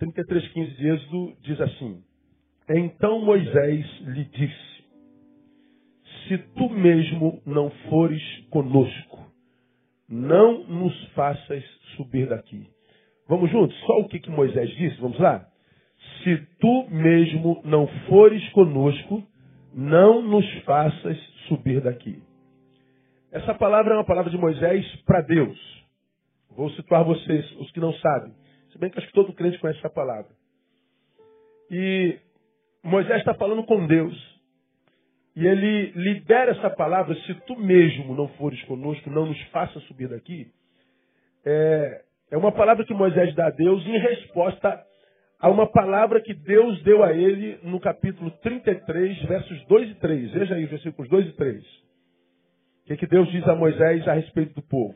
33,15 de Êxodo diz assim: Então Moisés lhe disse: Se tu mesmo não fores conosco, não nos faças subir daqui. Vamos juntos? Só o que, que Moisés disse? Vamos lá? Se tu mesmo não fores conosco, não nos faças subir daqui. Essa palavra é uma palavra de Moisés para Deus. Vou situar vocês, os que não sabem. Se bem que acho que todo crente conhece essa palavra. E Moisés está falando com Deus. E ele libera essa palavra, se tu mesmo não fores conosco, não nos faça subir daqui. É, é uma palavra que Moisés dá a Deus em resposta a uma palavra que Deus deu a ele no capítulo 33, versos 2 e 3. Veja aí, versículos 2 e 3. O que, que Deus diz a Moisés a respeito do povo?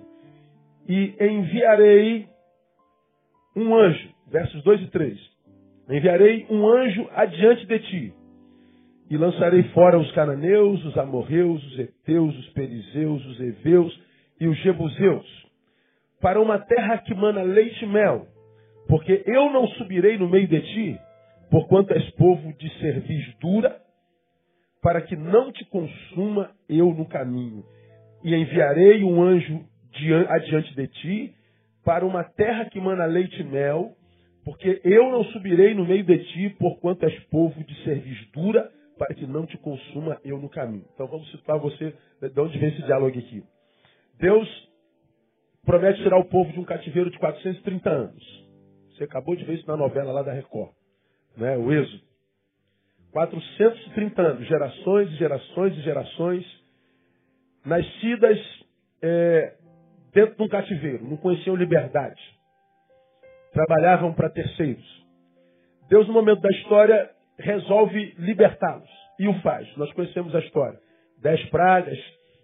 E enviarei um anjo, versos 2 e 3. Enviarei um anjo adiante de ti, e lançarei fora os cananeus, os amorreus, os heteus, os perizeus, os heveus e os jebuseus, para uma terra que mana leite e mel, porque eu não subirei no meio de ti, porquanto és povo de cerviz dura, para que não te consuma eu no caminho. E enviarei um anjo adiante de ti, para uma terra que mana leite e mel, porque eu não subirei no meio de ti, porquanto és povo de cerviz dura, para que não te consuma eu no caminho. Então vamos situar você de onde vem esse diálogo aqui. Deus promete tirar o povo de um cativeiro de 430 anos. Você acabou de ver isso na novela lá da Record, né? o Êxodo. 430 anos, gerações e gerações e gerações, nascidas é, dentro de um cativeiro, não conheciam liberdade. Trabalhavam para terceiros. Deus, no momento da história, resolve libertá-los. E o faz. Nós conhecemos a história. Dez pragas,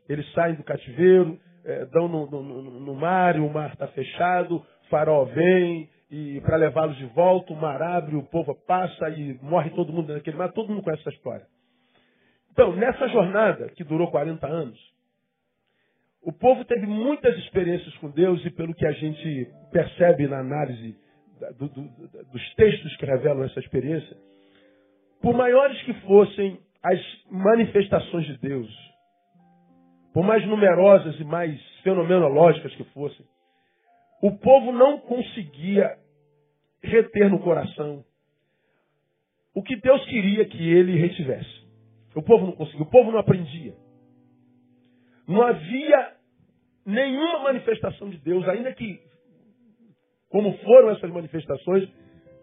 eles saem do cativeiro, é, dão no, no, no, mar, e o mar está fechado, farol vem, e para levá-los de volta, o mar abre, o povo passa e morre todo mundo naquele mar. Todo mundo conhece essa história. Então, nessa jornada, que durou 40 anos, o povo teve muitas experiências com Deus e pelo que a gente percebe na análise do, do, dos textos que revelam essa experiência, por maiores que fossem as manifestações de Deus, por mais numerosas e mais fenomenológicas que fossem, o povo não conseguia reter no coração o que Deus queria que ele retivesse. O povo não conseguia, o povo não aprendia. Não havia nenhuma manifestação de Deus, ainda que, como foram essas manifestações,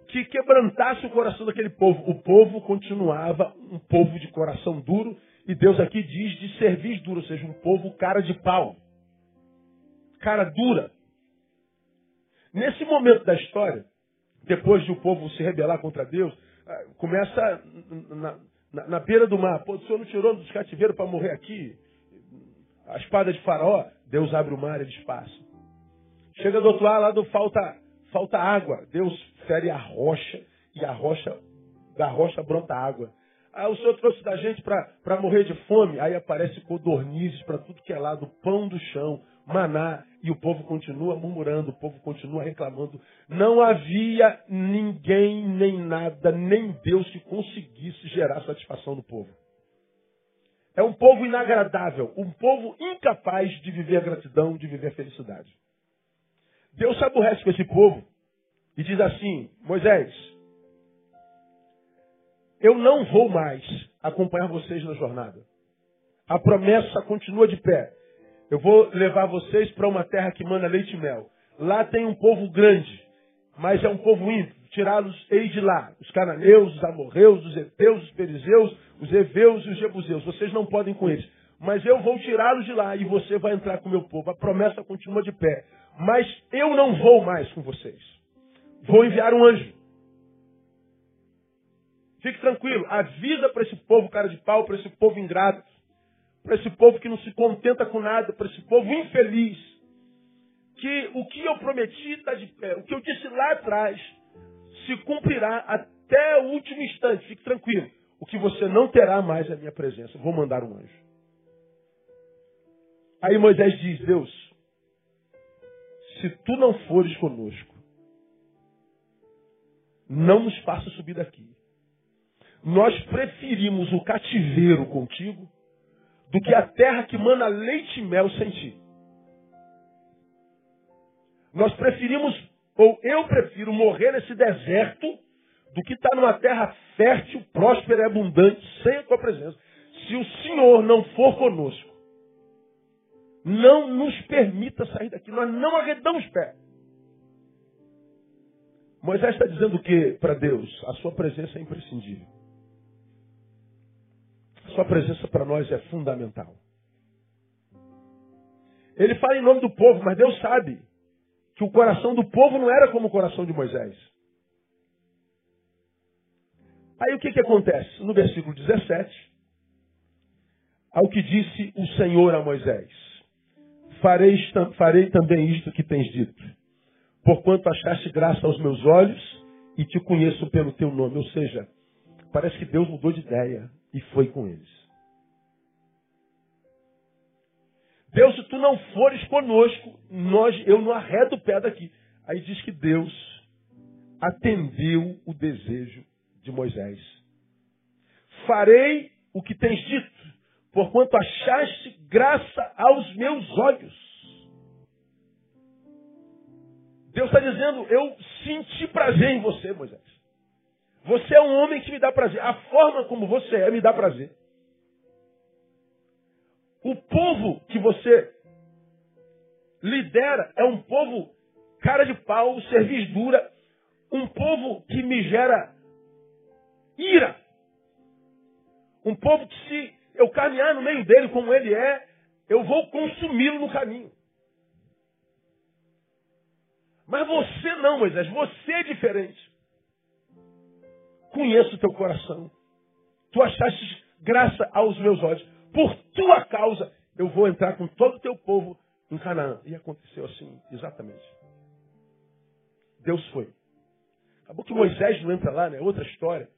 que quebrantasse o coração daquele povo. O povo continuava um povo de coração duro, e Deus aqui diz de serviço duro, ou seja, um povo cara de pau. Cara dura. Nesse momento da história, depois de o povo se rebelar contra Deus, ah, começa na, na, na beira do mar. Pô, o Senhor não tirou dos cativeiros para morrer aqui? A espada de faraó, Deus abre o mar eles passam. Chega do outro lado, falta, falta água. Deus fere a rocha e a rocha, da rocha brota água. Ah, o Senhor trouxe da gente para morrer de fome. Aí aparece codornizes para tudo que é lado, pão do chão, maná. E o povo continua murmurando, o povo continua reclamando. Não havia ninguém, nem nada, nem Deus que conseguisse gerar satisfação no povo. É um povo inagradável, um povo incapaz de viver a gratidão, de viver a felicidade. Deus se aborrece com esse povo e diz assim: Moisés, eu não vou mais acompanhar vocês na jornada. A promessa continua de pé. Eu vou levar vocês para uma terra que manda leite e mel. Lá tem um povo grande, mas é um povo ímpio. Tirá-los ei de lá. Os cananeus, os amorreus, os heteus, os perizeus, os heveus e os jebuseus. Vocês não podem com eles. Mas eu vou tirá-los de lá e você vai entrar com o meu povo. A promessa continua de pé. Mas eu não vou mais com vocês. Vou enviar um anjo. Fique tranquilo. Avisa para esse povo cara de pau, para esse povo ingrato, para esse povo que não se contenta com nada, para esse povo infeliz, que o que eu prometi está de pé. O que eu disse lá atrás se cumprirá até o último instante. Fique tranquilo o que você não terá mais é a minha presença. Vou mandar um anjo. Aí Moisés diz: Deus, se tu não fores conosco, não nos faça subir daqui. Nós preferimos o cativeiro contigo do que a terra que mana leite e mel sem ti. Nós preferimos, ou eu prefiro morrer nesse deserto do que estar numa terra fértil, próspera e abundante, sem a tua presença. Se o Senhor não for conosco, não nos permita sair daqui. Nós não arredamos pé. Moisés está dizendo o que para Deus? A sua presença é imprescindível. A sua presença para nós é fundamental. Ele fala em nome do povo, mas Deus sabe que o coração do povo não era como o coração de Moisés. Aí o que, que acontece? No versículo 17, ao que disse o Senhor a Moisés: farei, farei também isto que tens dito, porquanto achaste graça aos meus olhos e te conheço pelo teu nome. Ou seja, parece que Deus mudou de ideia e foi com eles. Deus, se tu não fores conosco, nós, eu não arredo o pé daqui. Aí diz que Deus atendeu o desejo de Moisés. Farei o que tens dito, porquanto achaste graça aos meus olhos. Deus está dizendo, eu senti prazer em você, Moisés. Você é um homem que me dá prazer. A forma como você é me dá prazer. O povo que você lidera é um povo cara de pau, cerviz dura, um povo que me gera ira. Um povo que se eu caminhar no meio dele como ele é, eu vou consumi-lo no caminho. Mas você não, Moisés, você é diferente. Conheço o teu coração. Tu achaste graça aos meus olhos. Por tua causa, eu vou entrar com todo o teu povo em Canaã. E aconteceu assim, exatamente. Deus foi. Acabou que Moisés não entra lá, né? Outra história.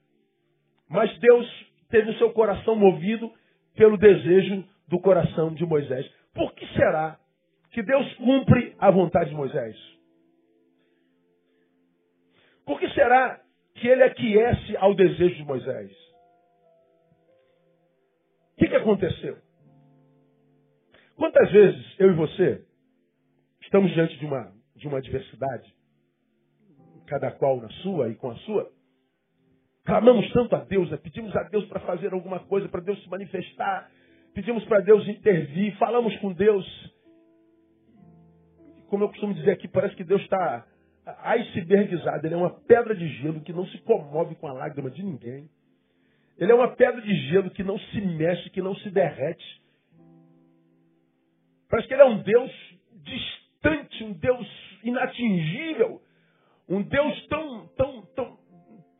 Mas Deus teve o seu coração movido pelo desejo do coração de Moisés. Por que será que Deus cumpre a vontade de Moisés? Por que será que ele aquece ao desejo de Moisés? Que, que aconteceu? Quantas vezes eu e você estamos diante de uma, de uma adversidade, cada qual na sua e com a sua, clamamos tanto a Deus, né? pedimos a Deus para fazer alguma coisa, para Deus se manifestar, pedimos para Deus intervir, falamos com Deus. Como eu costumo dizer aqui, parece que Deus está icebergizado, ele é uma pedra de gelo que não se comove com a lágrima de ninguém. Ele é uma pedra de gelo que não se mexe, que não se derrete. Parece que ele é um Deus distante, um Deus inatingível, um Deus tão, tão, tão,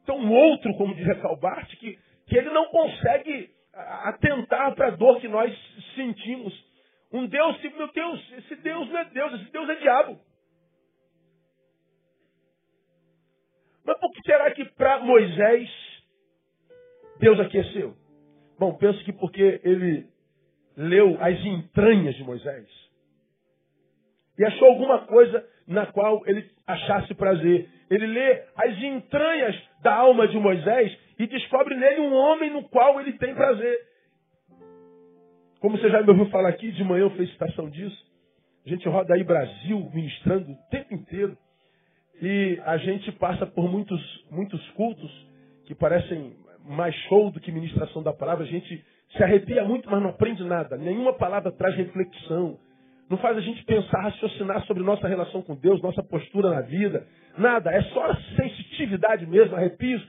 tão outro, como diz Calbart, que, que ele não consegue atentar para a dor que nós sentimos. Um Deus, meu Deus, esse Deus não é Deus, esse Deus é diabo. Mas por que será que para Moisés Deus aqueceu? Bom, penso que porque ele leu as entranhas de Moisés e achou alguma coisa na qual ele achasse prazer. Ele lê as entranhas da alma de Moisés e descobre nele um homem no qual ele tem prazer. Como você já me ouviu falar aqui, de manhã eu fiz citação disso. A gente roda aí Brasil ministrando o tempo inteiro. E a gente passa por muitos, muitos cultos que parecem mais show do que ministração da palavra. A gente se arrepia muito, mas não aprende nada. Nenhuma palavra traz reflexão. Não faz a gente pensar, raciocinar sobre nossa relação com Deus, nossa postura na vida. Nada. É só sensitividade mesmo, arrepios.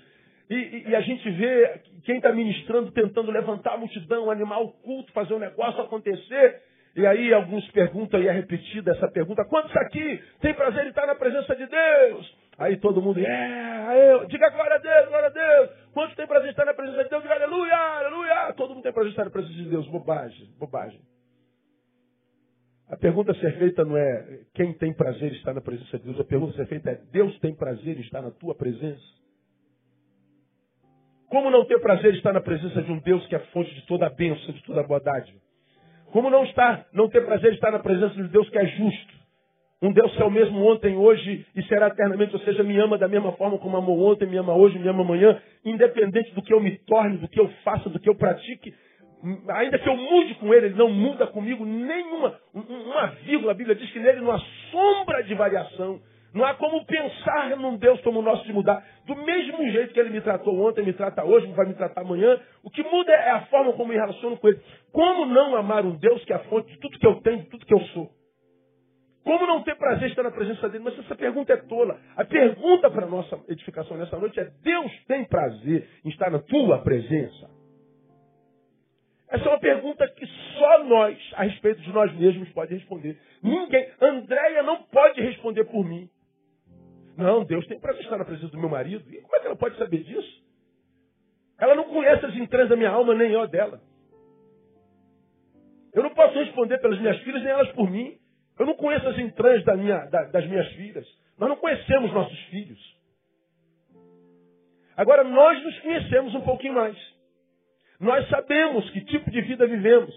E, e, e a gente vê quem está ministrando tentando levantar a multidão, animar o culto, fazer o negócio acontecer. E aí alguns perguntam, e é repetida essa pergunta, quantos aqui tem prazer em estar na presença de Deus? Aí todo mundo, é, diga glória a Deus, glória a Deus. Quantos tem prazer estar na presença de Deus? Diga aleluia, aleluia. Todo mundo tem prazer estar na presença de Deus. Bobagem, bobagem. A pergunta a ser feita não é quem tem prazer estar na presença de Deus. A pergunta a ser feita é Deus tem prazer estar na tua presença? Como não ter prazer estar na presença de um Deus que é fonte de toda a bênção, de toda a bondade? Como não estar, não ter prazer estar na presença de Deus que é justo? Um Deus que é o mesmo ontem, hoje e será eternamente, ou seja, me ama da mesma forma como amou ontem, me ama hoje, me ama amanhã, independente do que eu me torne, do que eu faça, do que eu pratique, ainda que eu mude com ele, ele não muda comigo nenhuma, uma vírgula. A Bíblia diz que nele não há sombra de variação. Não há como pensar num Deus como o nosso de mudar. Do mesmo jeito que ele me tratou ontem, me trata hoje, vai me tratar amanhã. O que muda é a forma como me relaciono com ele. Como não amar um Deus que é a fonte de tudo que eu tenho, de tudo que eu sou? Como não ter prazer estar na presença dele? Mas essa pergunta é tola. A pergunta para a nossa edificação nessa noite é: Deus tem prazer em estar na tua presença? Essa é uma pergunta que só nós, a respeito de nós mesmos, pode responder. Ninguém. Andréia não pode responder por mim. Não, Deus tem prazer estar na presença do meu marido. E como é que ela pode saber disso? Ela não conhece as entranhas da minha alma, nem eu dela. Eu não posso responder pelas minhas filhas, nem elas por mim. Eu não conheço as entranhas da minha, da, das minhas filhas. Nós não conhecemos nossos filhos. Agora, nós nos conhecemos um pouquinho mais. Nós sabemos que tipo de vida vivemos.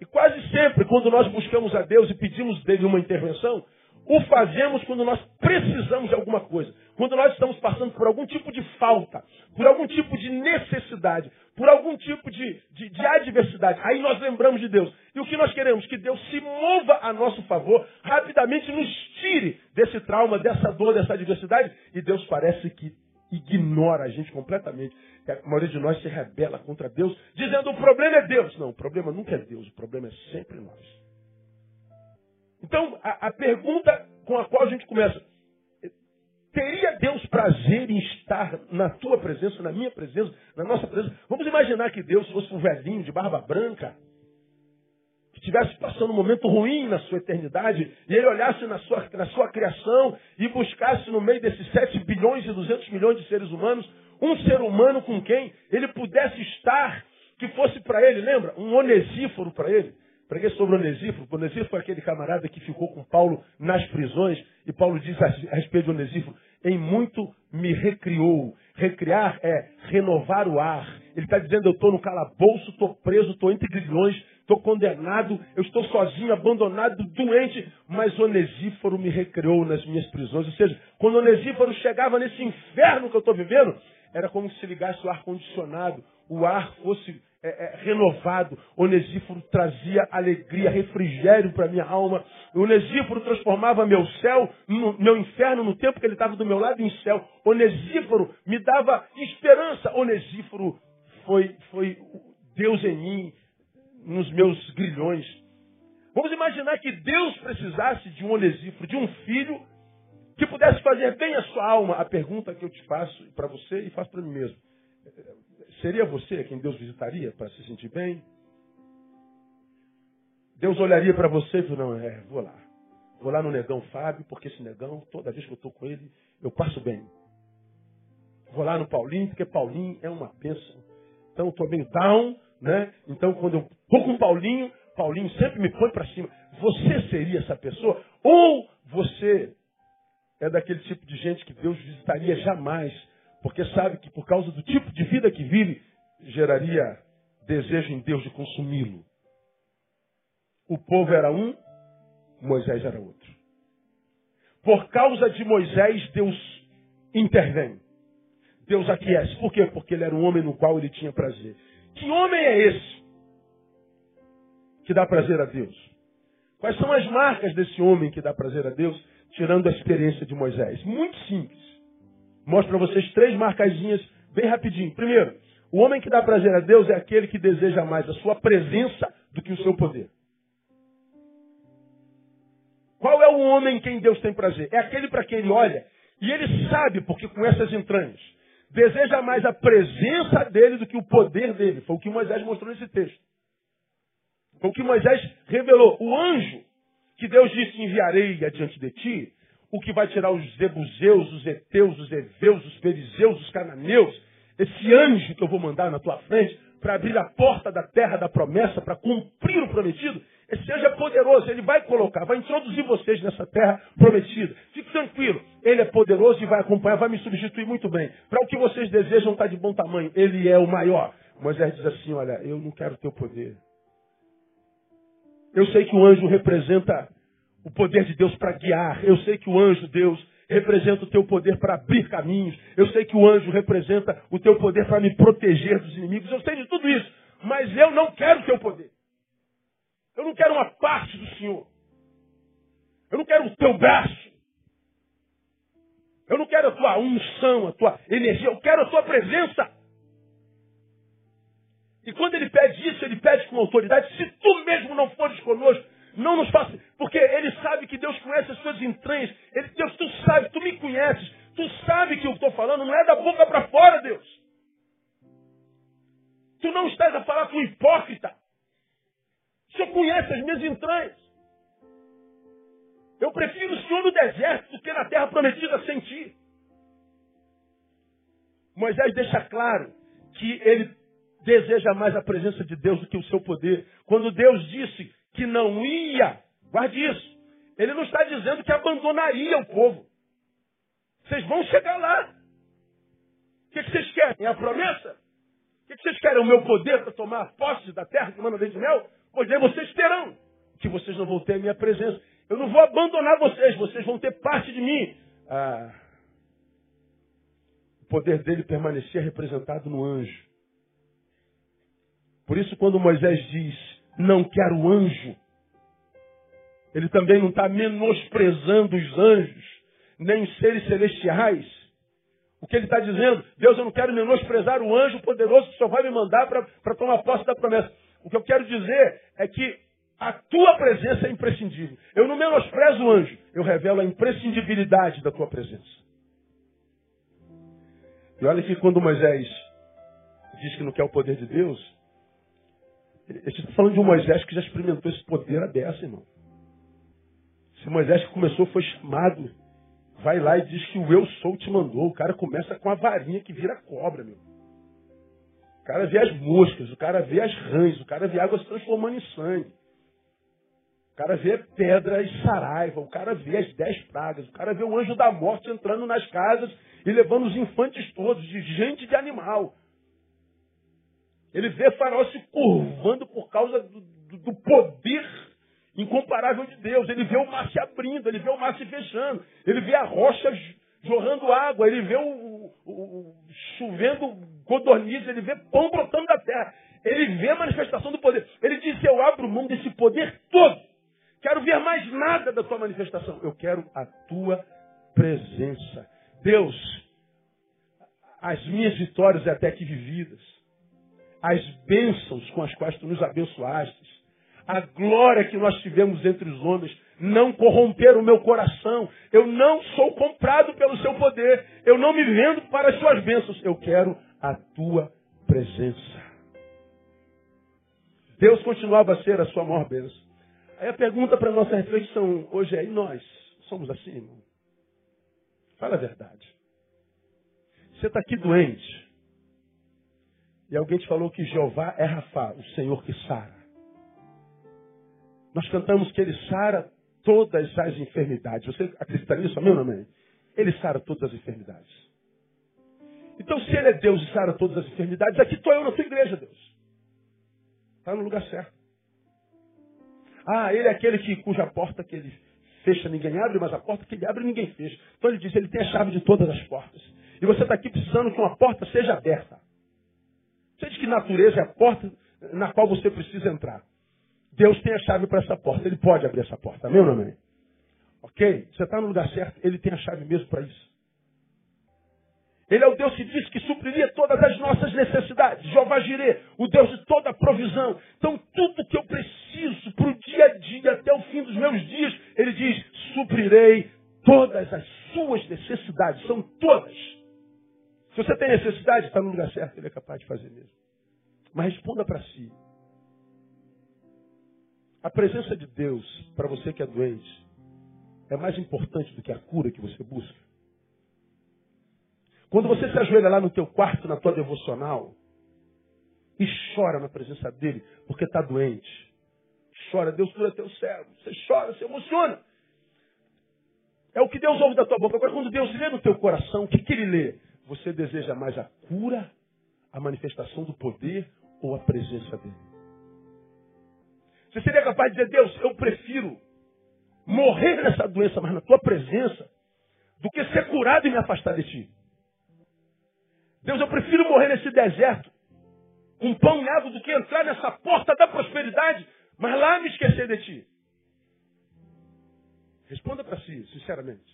E quase sempre, quando nós buscamos a Deus e pedimos dele uma intervenção, o fazemos quando nós precisamos de alguma coisa. Quando nós estamos passando por algum tipo de falta, por algum tipo de necessidade, por algum tipo de, de, de, adversidade. Aí nós lembramos de Deus. E o que nós queremos? Que Deus se mova a nosso favor, rapidamente nos tire desse trauma, dessa dor, dessa adversidade. E Deus parece que ignora a gente completamente. A maioria de nós se rebela contra Deus, dizendo o problema é Deus. Não, o problema nunca é Deus, o problema é sempre nós. Então, a, a pergunta com a qual a gente começa, Teria Deus prazer em estar na tua presença, na minha presença, na nossa presença? Vamos imaginar que Deus fosse um velhinho de barba branca, que estivesse passando um momento ruim na sua eternidade, e ele olhasse na sua, na sua criação e buscasse no meio desses 7 bilhões e 200 milhões de seres humanos, um ser humano com quem ele pudesse estar, que fosse para ele, lembra? Um onesíforo para ele. Preguei sobre Onesíforo. Onesíforo foi aquele camarada que ficou com Paulo nas prisões. E Paulo diz a respeito de Onesíforo: em muito me recriou. Recriar é renovar o ar. Ele está dizendo: eu estou no calabouço, estou preso, estou entre grilhões, estou condenado, eu estou sozinho, abandonado, doente. Mas Onesíforo me recriou nas minhas prisões. Ou seja, quando Onesíforo chegava nesse inferno que eu estou vivendo, era como se ligasse o ar-condicionado, o ar fosse é, é, renovado. Onesíforo trazia alegria, refrigério para minha alma. Onesíforo transformava meu céu, no, meu inferno, no tempo que ele estava do meu lado, em céu. Onesíforo me dava esperança. Onesíforo foi, foi Deus em mim, nos meus grilhões. Vamos imaginar que Deus precisasse de um Onesíforo, de um filho que pudesse fazer bem a sua alma. A pergunta que eu te faço para você e faço para mim mesmo. Seria você quem Deus visitaria para se sentir bem? Deus olharia para você e falaria, não, é, vou lá. Vou lá no negão Fábio, porque esse negão, toda vez que eu estou com ele, eu passo bem. Vou lá no Paulinho, porque Paulinho é uma bênção. Então eu estou meio down, né? Então quando eu estou com Paulinho, Paulinho sempre me põe para cima. Você seria essa pessoa? Ou você é daquele tipo de gente que Deus visitaria jamais porque sabe que por causa do tipo de vida que vive, geraria desejo em Deus de consumi-lo. O povo era um, Moisés era outro. Por causa de Moisés, Deus intervém. Deus aquece. Por quê? Porque ele era um homem no qual ele tinha prazer. Que homem é esse que dá prazer a Deus? Quais são as marcas desse homem que dá prazer a Deus, tirando a experiência de Moisés? Muito simples. Mostro para vocês três marcazinhas bem rapidinho. Primeiro, o homem que dá prazer a Deus é aquele que deseja mais a sua presença do que o seu poder. Qual é o homem em quem Deus tem prazer? É aquele para quem ele olha e ele sabe, porque com essas entranhas, deseja mais a presença dele do que o poder dele. Foi o que Moisés mostrou nesse texto. Foi o que Moisés revelou. O anjo que Deus disse enviarei adiante de ti, o que vai tirar os Zebuseus, os Eteus, os Eveus, os Perizeus, os Cananeus, esse anjo que eu vou mandar na tua frente para abrir a porta da terra da promessa, para cumprir o prometido, esse anjo é poderoso, ele vai colocar, vai introduzir vocês nessa terra prometida. Fique tranquilo, ele é poderoso e vai acompanhar, vai me substituir muito bem. Para o que vocês desejam está de bom tamanho, ele é o maior. Moisés diz assim: Olha, eu não quero teu poder. Eu sei que o anjo representa o poder de Deus para guiar. Eu sei que o anjo Deus representa o teu poder para abrir caminhos. Eu sei que o anjo representa o teu poder para me proteger dos inimigos. Eu sei de tudo isso. Mas eu não quero o teu poder. Eu não quero uma parte do Senhor. Eu não quero o teu braço. Eu não quero a tua unção, a tua energia. Eu quero a tua presença. E quando ele pede isso, ele pede com autoridade. Se tu mesmo não fores conosco, não nos faça. Porque ele sabe que Deus conhece as suas entranhas. Ele, Deus, tu sabe, tu me conheces. Tu sabe que eu estou falando não é da boca para fora, Deus. Tu não estás a falar com hipócrita. O Senhor conhece as minhas entranhas. Eu prefiro o Senhor no deserto do que na terra prometida sem ti. Moisés deixa claro que ele deseja mais a presença de Deus do que o seu poder. Quando Deus disse que não ia, guarde isso. Ele não está dizendo que abandonaria o povo. Vocês vão chegar lá. O que, vocês querem? É a promessa? O que, vocês querem? O meu poder para tomar posse da terra que manda de mel? Pois aí vocês terão. Que vocês não vão ter a minha presença. Eu não vou abandonar vocês, vocês vão ter parte de mim. Ah, o poder dele permanecia representado no anjo. Por isso, quando Moisés diz, não quero anjo, ele também não está menosprezando os anjos, nem os seres celestiais. O que ele está dizendo? Deus, eu não quero menosprezar o anjo poderoso que só vai me mandar para tomar posse da promessa. O que eu quero dizer é que a tua presença é imprescindível. Eu não menosprezo o anjo, eu revelo a imprescindibilidade da tua presença. E olha que quando Moisés diz que não quer o poder de Deus, ele está falando de um Moisés que já experimentou esse poder a dessa, irmão. Esse Moisés que começou foi chamado, vai lá e diz que o eu sou te mandou. O cara começa com a varinha que vira cobra, meu. O cara vê as moscas, o cara vê as rãs, o cara vê água se transformando em sangue. O cara vê pedra e saraiva, o cara vê as dez pragas, o cara vê o anjo da morte entrando nas casas e levando os infantes todos, de gente de animal. Ele vê Faraó se curvando por causa do, do, do poder incomparável de Deus. Ele vê o mar se abrindo, ele vê o mar se fechando, ele vê a rocha jorrando água, ele vê o, o, o chovendo codornizes, ele vê pão brotando da terra. Ele vê a manifestação do poder. Ele diz: Eu abro mão desse poder todo. Quero ver mais nada da tua manifestação. Eu quero a tua presença. Deus, as minhas vitórias é até aqui vividas as bênçãos com as quais tu nos abençoaste, a glória que nós tivemos entre os homens, não corromper o meu coração. Eu não sou comprado pelo seu poder. Eu não me vendo para as suas bênçãos. Eu quero a tua presença. Deus continuava a ser a sua maior bênção. Aí a pergunta para a nossa reflexão hoje é: e nós? Somos assim, irmão? Fala a verdade. Você está aqui doente. E alguém te falou que Jeová é Rafa, o Senhor que sara. Nós cantamos que Ele sara todas as enfermidades. Você acredita nisso, amém ou amém? Ele sara todas as enfermidades. Então, se Ele é Deus e sara todas as enfermidades, aqui estou eu na tua igreja, Deus. Está no lugar certo. Ah, Ele é aquele que, cuja porta que Ele fecha, ninguém abre, mas a porta que Ele abre, ninguém fecha. Então Ele diz, Ele tem a chave de todas as portas. E você está aqui precisando que uma porta seja aberta. Você diz que natureza é a porta na qual você precisa entrar. Deus tem a chave para essa porta. Ele pode abrir essa porta. Amém ou não amém? Ok? Você está no lugar certo. Ele tem a chave mesmo para isso. Ele é o Deus que disse que supriria todas as nossas necessidades. Jeová Jireh, o Deus de toda a provisão. Então, tudo que eu preciso para o dia a dia, até o fim dos meus dias, ele diz: suprirei todas as suas necessidades. São todas. Se você tem necessidade, está no lugar certo, ele é capaz de fazer mesmo. Mas responda para si. A presença de Deus, para você que é doente, é mais importante do que a cura que você busca. Quando você se ajoelha lá no teu quarto, na tua devocional, e chora na presença dele, porque está doente. Chora, Deus cura teu servo. Você chora, se emociona. É o que Deus ouve da tua boca. Agora, quando Deus lê no teu coração, o que, que ele lê? Você deseja mais a cura, a manifestação do poder ou a presença dele? Você seria capaz de dizer, Deus, eu prefiro morrer nessa doença, mas na tua presença, do que ser curado e me afastar de ti. Deus, eu prefiro morrer nesse deserto com pão e água do que entrar nessa porta da prosperidade, mas lá me esquecer de ti. Responda para si, sinceramente.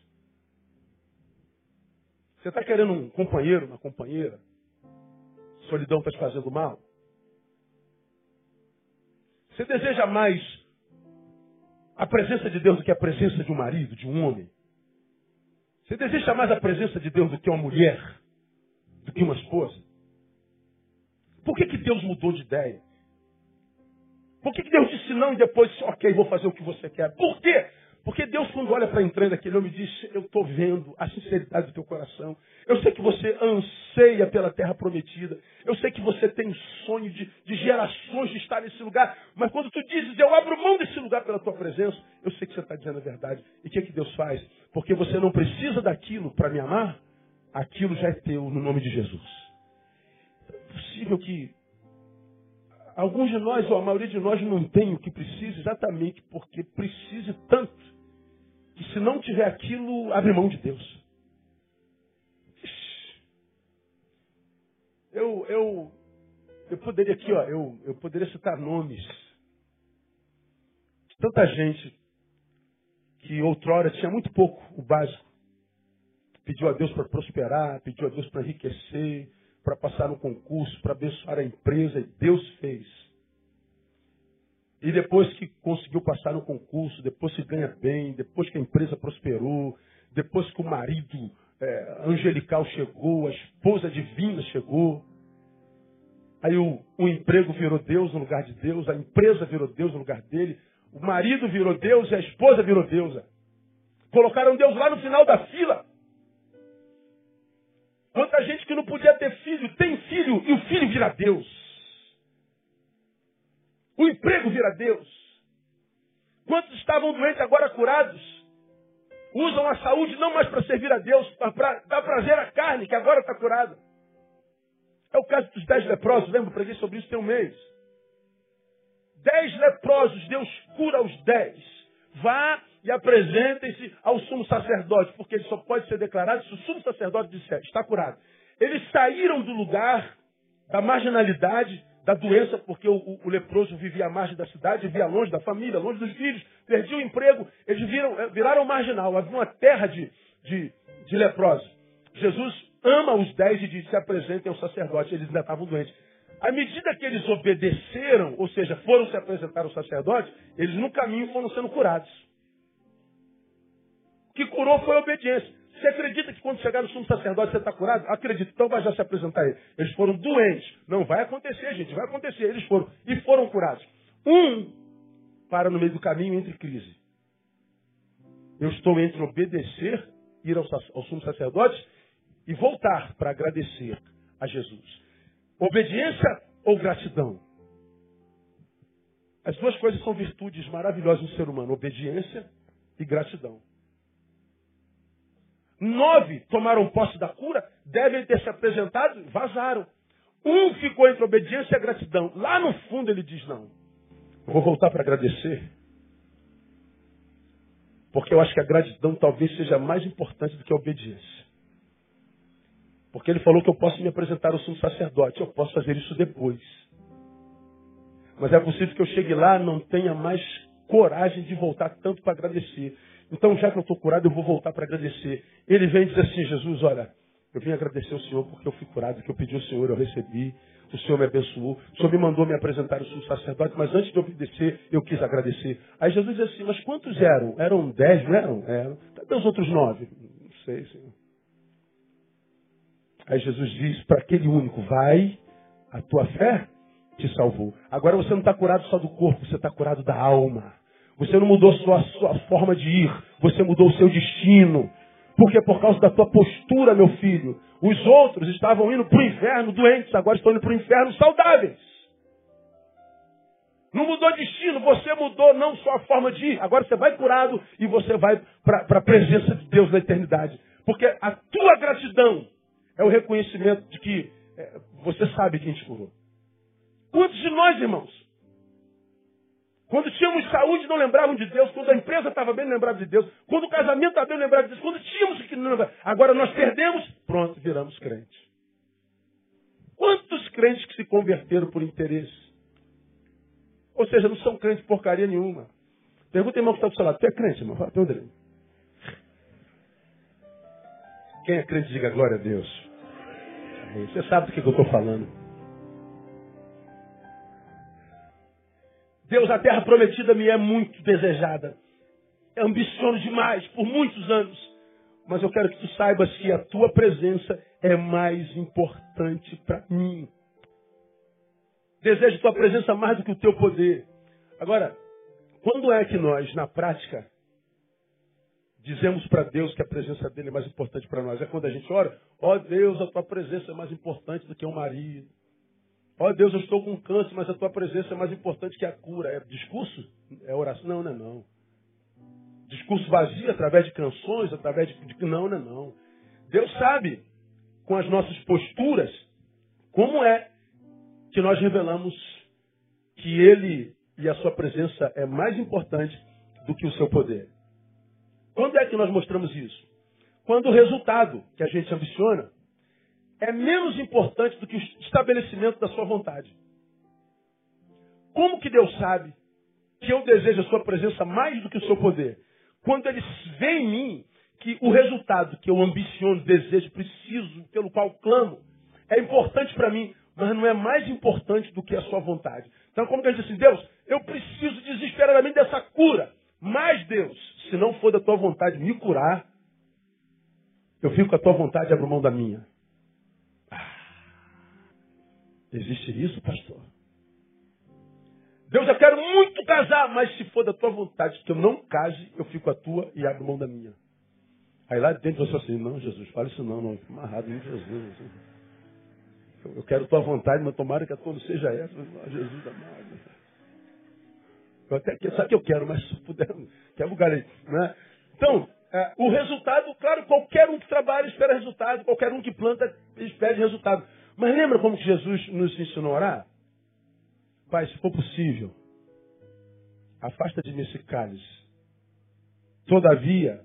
Você está querendo um companheiro, uma companheira? Solidão está te fazendo mal? Você deseja mais a presença de Deus do que a presença de um marido, de um homem? Você deseja mais a presença de Deus do que uma mulher, do que uma esposa? Por que, que Deus mudou de ideia? Por que, que Deus disse não e depois, ok, vou fazer o que você quer? Por quê? Porque Deus, quando olha para a entrada daquele homem, diz: Eu estou vendo a sinceridade do teu coração. Eu sei que você anseia pela terra prometida. Eu sei que você tem sonho de, de gerações de estar nesse lugar. Mas quando tu dizes, Eu abro mão desse lugar pela tua presença, eu sei que você está dizendo a verdade. E o que, é que Deus faz? Porque você não precisa daquilo para me amar, aquilo já é teu no nome de Jesus. É possível que alguns de nós, ou a maioria de nós, não tem o que precisa exatamente porque precise tanto que se não tiver aquilo, abre mão de Deus. Eu, eu, eu poderia aqui, ó, eu, eu poderia citar nomes de tanta gente que outrora tinha muito pouco o básico. Pediu a Deus para prosperar, pediu a Deus para enriquecer, para passar no concurso, para abençoar a empresa, e Deus fez. E depois que conseguiu passar no concurso, depois se ganha bem, depois que a empresa prosperou, depois que o marido é, angelical chegou, a esposa divina chegou. Aí o, o emprego virou Deus no lugar de Deus, a empresa virou Deus no lugar dele, o marido virou Deus e a esposa virou deusa. Colocaram Deus lá no final da fila. Quanta gente que não podia ter filho, tem filho e o filho vira Deus. O emprego vira Deus. Quantos estavam doentes agora curados? Usam a saúde não mais para servir a Deus, mas para dar prazer à carne, que agora está curada. É o caso dos dez leprosos, lembra? Preguei sobre isso tem um mês. Dez leprosos, Deus cura os dez. Vá e apresentem-se ao sumo sacerdote, porque ele só pode ser declarado se o sumo sacerdote disser, está curado. Eles saíram do lugar da marginalidade, da doença, porque o, o, o, leproso vivia à margem da cidade, vivia longe da família, longe dos filhos, perdia o emprego, eles viram, eh, viraram marginal, havia uma terra de, de, de leprosos. Jesus ama os dez e diz, se apresentem ao sacerdote, eles ainda estavam doentes. À medida que eles obedeceram, ou seja, foram se apresentar ao sacerdote, eles no caminho foram sendo curados. O que curou foi a obediência. Você acredita que quando chegar no sumo sacerdote você está curado? Acredito. Então vai já se apresentar ele. Eles foram doentes. Não vai acontecer, gente. Vai acontecer. Eles foram. E foram curados. Um para no meio do caminho entre crise. Eu estou entre obedecer, ir ao, ao sumo sacerdote e voltar para agradecer a Jesus. Obediência ou gratidão? As duas coisas são virtudes maravilhosas no ser humano: obediência e gratidão. Nove tomaram posse da cura, devem ter se apresentado vazaram. Um ficou entre obediência e gratidão. Lá no fundo ele diz: Não, eu vou voltar para agradecer. Porque eu acho que a gratidão talvez seja mais importante do que a obediência. Porque ele falou que eu posso me apresentar ao sumo sacerdote, eu posso fazer isso depois. Mas é possível que eu chegue lá e não tenha mais coragem de voltar tanto para agradecer. Então, já que eu estou curado, eu vou voltar para agradecer. Ele vem e diz assim: Jesus, olha, eu vim agradecer ao Senhor porque eu fui curado, que eu pedi ao Senhor, eu recebi. O Senhor me abençoou. O Senhor me mandou me apresentar o sumo sacerdote, mas antes de obedecer, eu quis agradecer. Aí Jesus diz assim: Mas quantos eram? Eram dez, não eram? Eram. Cadê os outros nove? Não sei, Senhor. Aí Jesus diz para aquele único: Vai, a tua fé te salvou. Agora você não está curado só do corpo, você está curado da alma. Você não mudou sua, sua forma de ir, você mudou o seu destino. Porque por causa da tua postura, meu filho, os outros estavam indo para o inferno doentes, agora estão indo para o inferno saudáveis. Não mudou destino, você mudou não só a forma de ir, agora você vai curado e você vai para a presença de Deus na eternidade. Porque a tua gratidão é o reconhecimento de que é, você sabe quem te curou. Quantos de nós, irmãos, Quando tínhamos saúde, não lembravam de Deus. Quando a empresa estava bem, não lembravam de Deus. Quando o casamento estava bem, não lembravam de Deus. Quando tínhamos que não lembravam. Agora nós perdemos, pronto, viramos crentes. Quantos crentes que se converteram por interesse? Ou seja, não são crentes porcaria nenhuma. Pergunta irmão que está do seu lado. Tu é crente, irmão? Fala, pergunta ele. Quem é crente, diga glória a Deus. Você sabe do que eu estou falando. Deus, a terra prometida me é muito desejada. Eu ambiciono demais por muitos anos. Mas eu quero que tu saibas que a tua presença é mais importante para mim. Desejo tua presença mais do que o teu poder. Agora, quando é que nós, na prática, dizemos para Deus que a presença dele é mais importante para nós? É quando a gente ora, ó oh, Deus, a tua presença é mais importante do que o marido. Ó oh, Deus, eu estou com câncer, mas a tua presença é mais importante que a cura. É discurso? É oração? Não, não é não. Discurso vazio através de canções, através de. Não, não é não. Deus sabe, com as nossas posturas, como é que nós revelamos que Ele e a sua presença é mais importante do que o seu poder. Quando é que nós mostramos isso? Quando o resultado que a gente ambiciona é menos importante do que o estabelecimento da sua vontade. Como que Deus sabe que eu desejo a sua presença mais do que o seu poder? Quando ele vê em mim que o resultado que eu ambiciono, desejo, preciso, pelo qual clamo, é importante para mim, mas não é mais importante do que a sua vontade. Então, como que ele diz assim, Deus, eu preciso desesperadamente dessa cura. Mas, Deus, se não for da tua vontade me curar, eu fico com a tua vontade e abro mão da minha. Existe isso, pastor? Deus, eu quero muito casar, mas se for da tua vontade que eu não case, eu fico a tua e abro mão da minha. Aí lá dentro você assim, não, Jesus, fala isso não, não, fica amarrado em Jesus. Eu quero tua vontade, mas tomara que a tua não seja essa. Mas, Jesus amado. Eu até quero, sabe que eu quero, mas se puder, quer lugar. Né? Então, é, o resultado, claro, qualquer um que trabalha espera resultado, qualquer um que planta espera resultado. Mas lembra como que Jesus nos ensinou a orar? Pai, se for possível, afasta de mim esse cálice. Todavia,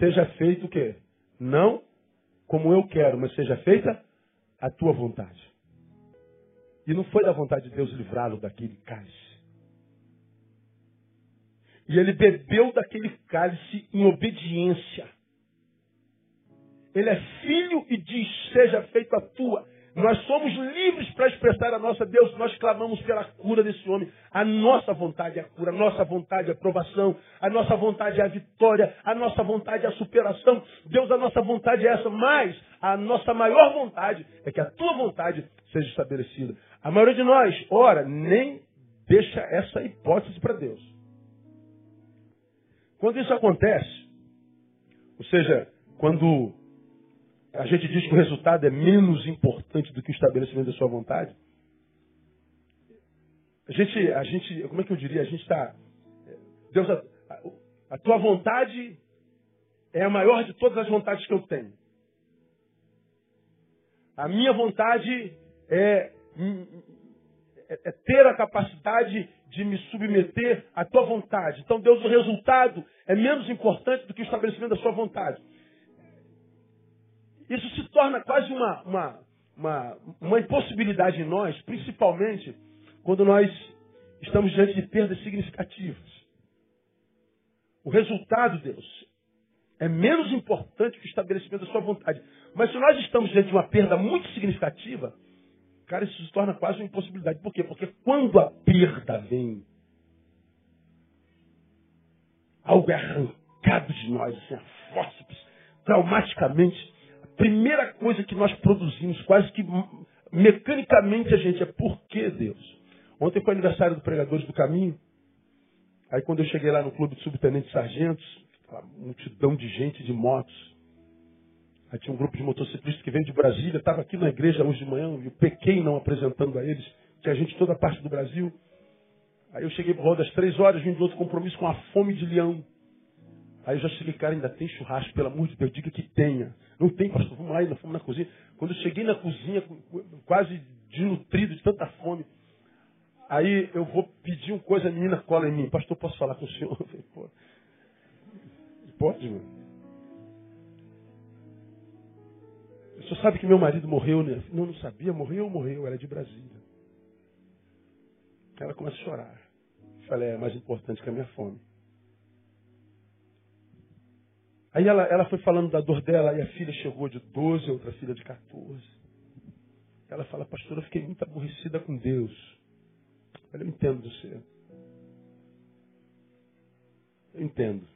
seja feito o quê? Não como eu quero, mas seja feita a tua vontade. E não foi da vontade de Deus livrá-lo daquele cálice. E ele bebeu daquele cálice em obediência. Ele é filho e diz: seja feita a tua. Nós somos livres para expressar a nossa Deus. Nós clamamos pela cura desse homem. A nossa vontade é a cura, a nossa vontade é a aprovação, a nossa vontade é a vitória, a nossa vontade é a superação. Deus, a nossa vontade é essa, mas a nossa maior vontade é que a tua vontade seja estabelecida. A maioria de nós, ora, nem deixa essa hipótese para Deus. Quando isso acontece, ou seja, quando a gente diz que o resultado é menos importante do que o estabelecimento da sua vontade. A gente, a gente, como é que eu diria? A gente está. Deus, a, a, tua vontade é a maior de todas as vontades que eu tenho. A minha vontade é, é, é ter a capacidade de me submeter à tua vontade. Então, Deus, o resultado é menos importante do que o estabelecimento da sua vontade. Isso se torna quase uma, uma, uma, uma impossibilidade em nós, principalmente quando nós estamos diante de perdas significativas. O resultado, Deus, é menos importante que o estabelecimento da sua vontade. Mas se nós estamos diante de uma perda muito significativa, cara, isso se torna quase uma impossibilidade. Por quê? Porque quando a perda vem, algo é arrancado de nós, assim, a fórceps, traumaticamente, primeira coisa que nós produzimos, quase que mecanicamente a gente, é por que Deus? Ontem foi aniversário do Pregadores do Caminho. Aí quando eu cheguei lá no clube de subtenentes sargentos, uma multidão de gente, de motos. Aí tinha um grupo de motociclistas que veio de Brasília, estava aqui na igreja hoje de manhã, e o Pequim não apresentando a eles. Tinha gente de toda parte do Brasil. Aí eu cheguei por volta das três horas, vim de outro compromisso com a fome de leão. Aí eu já cheguei, cara, ainda tem churrasco, pelo amor de Deus, diga que tenha. Não tem, pastor, vamos lá, ainda fomos na cozinha. Quando eu cheguei na cozinha, quase desnutrido de tanta fome, Aí eu vou pedir uma coisa, a menina cola em mim. Pastor, posso falar com o senhor? Eu falei, Pô, pode, mano. O senhor sabe que meu marido morreu, né? Não, não sabia. Morreu ou morreu? Era de Brasília. Ela começa a chorar. Eu falei, é mais importante que a minha fome. Aí ela, ela foi falando da dor dela, e a filha chegou de 12, a outra filha de 14. Ela fala, pastor, eu fiquei muito aborrecida com Deus. Eu falei, eu entendo você. Eu entendo.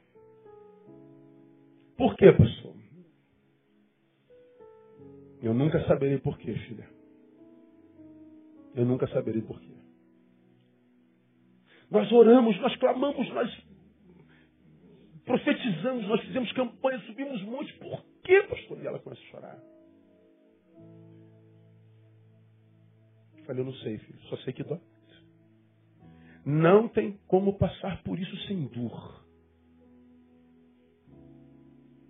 Por quê, pastor? Eu nunca saberei por quê, filha. Eu nunca saberei por quê. Nós oramos, nós clamamos, nós profetizamos, nós fizemos campanha, subimos montes. Por quê, pastor? E ela começa a chorar. Eu falei, eu não sei, filho. Só sei que dói. Não tem como passar por isso sem dor.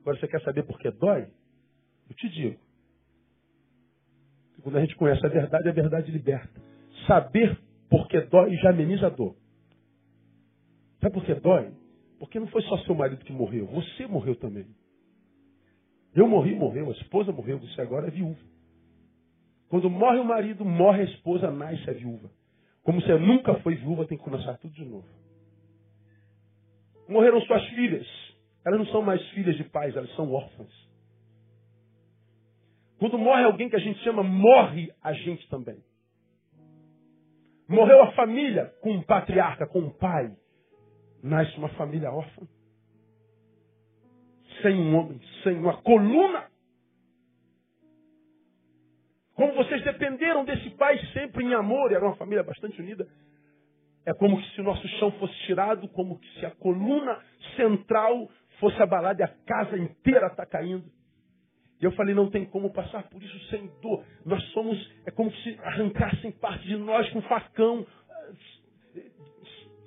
Agora você quer saber por que dói? Eu te digo. Quando a gente conhece a verdade, a verdade liberta. Saber por que dói já ameniza a dor. Sabe por que dói? Porque não foi só seu marido que morreu, você morreu também. Eu morri, morreu, a esposa morreu, você agora é viúva. Quando morre o marido, morre a esposa, nasce a viúva. Como você nunca foi viúva, tem que começar tudo de novo. Morreram suas filhas. Elas não são mais filhas de pais, elas são órfãs. Quando morre alguém que a gente chama, morre a gente também. Morreu a família com um patriarca, com um pai nasce uma família órfã. Sem um homem, sem uma coluna. Como vocês dependeram desse pai sempre em amor, era uma família bastante unida. É como se o nosso chão fosse tirado, como se a coluna central fosse abalada e a casa inteira está caindo. E eu falei, não tem como passar por isso sem dor. Nós somos, é como se arrancassem parte de nós com facão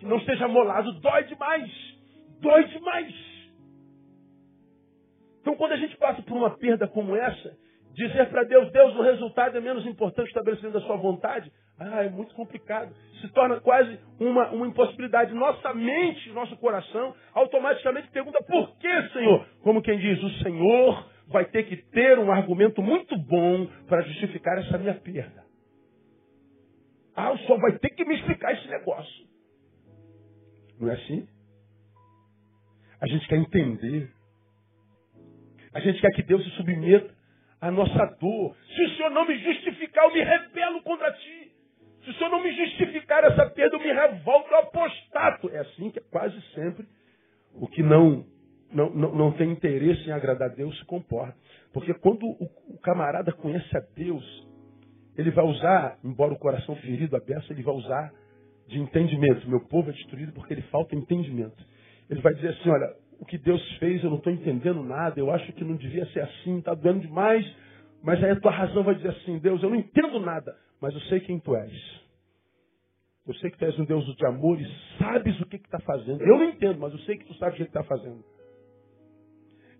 não esteja molado, dói demais. Dói demais. Então, quando a gente passa por uma perda como essa, dizer para Deus, Deus, o resultado é menos importante estabelecendo a sua vontade, ah, é muito complicado. Se torna quase uma, uma impossibilidade. Nossa mente, nosso coração, automaticamente pergunta, por que, Senhor? Como quem diz, o Senhor vai ter que ter um argumento muito bom para justificar essa minha perda. Ah, o Senhor vai ter que me explicar esse negócio. Não é assim? A gente quer entender. A gente quer que Deus se submeta à nossa dor. Se o Senhor não me justificar, eu me rebelo contra ti. Se o Senhor não me justificar essa perda, eu me revolto, eu apostato. É assim que é quase sempre o que não, não, não, não tem interesse em agradar a Deus se comporta. Porque quando o, o camarada conhece a Deus, ele vai usar, embora o coração ferido, a beça, ele vai usar de entendimento. Meu povo é destruído porque ele falta entendimento. Ele vai dizer assim: olha, o que Deus fez eu não estou entendendo nada, eu acho que não devia ser assim, está doendo demais. Mas aí a tua razão vai dizer assim: Deus, eu não entendo nada, mas eu sei quem tu és. Eu sei que tu és um Deus de amor e sabes o que está fazendo. Eu não entendo, mas eu sei que tu sabes o que está fazendo.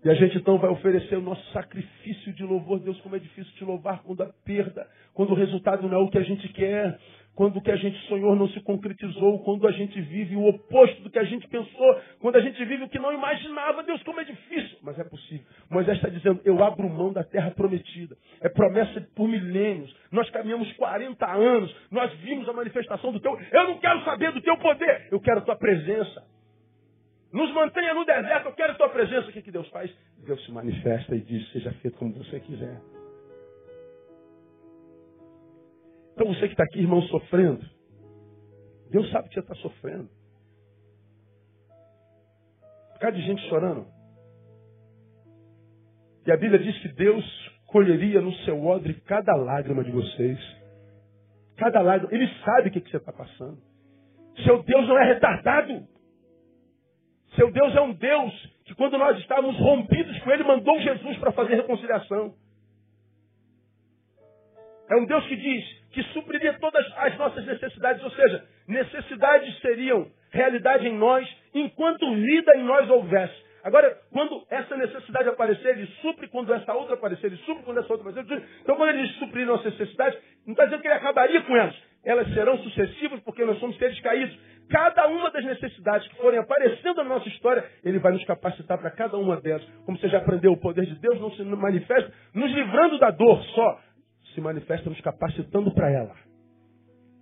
E a gente então vai oferecer o nosso sacrifício de louvor. Deus, como é difícil te louvar quando a perda, quando o resultado não é o que a gente quer, quando o que a gente sonhou não se concretizou, quando a gente vive o oposto do que a gente pensou, quando a gente vive o que não imaginava. Deus, como é difícil, mas é possível. Moisés está dizendo: Eu abro mão da terra prometida. É promessa por milênios. Nós caminhamos 40 anos, nós vimos a manifestação do teu. Eu não quero saber do teu poder, eu quero a tua presença. Nos mantenha no deserto, eu quero a tua presença. O que, que Deus faz? Deus se manifesta e diz: seja feito como você quiser. Então você que está aqui, irmão, sofrendo, Deus sabe que você está sofrendo. Por causa de gente chorando. E a Bíblia diz que Deus colheria no seu odre cada lágrima de vocês. Cada lágrima. Ele sabe o que, que você está passando. Seu Deus não é retardado. Seu Deus é um Deus que, quando nós estávamos rompidos com Ele, mandou Jesus para fazer reconciliação. É um Deus que diz que supriria todas as nossas necessidades, ou seja, necessidades seriam realidade em nós enquanto vida em nós houvesse. Agora, quando essa necessidade aparecer, ele supre, quando essa outra aparecer, ele supre, quando essa outra aparecer, ele. Então, quando ele suprir nossas necessidades, não está dizendo que ele acabaria com elas. Elas serão sucessivas porque nós somos seres caídos. Cada uma das necessidades que forem aparecendo na nossa história, ele vai nos capacitar para cada uma delas. Como você já aprendeu, o poder de Deus não se manifesta nos livrando da dor só, se manifesta nos capacitando para ela.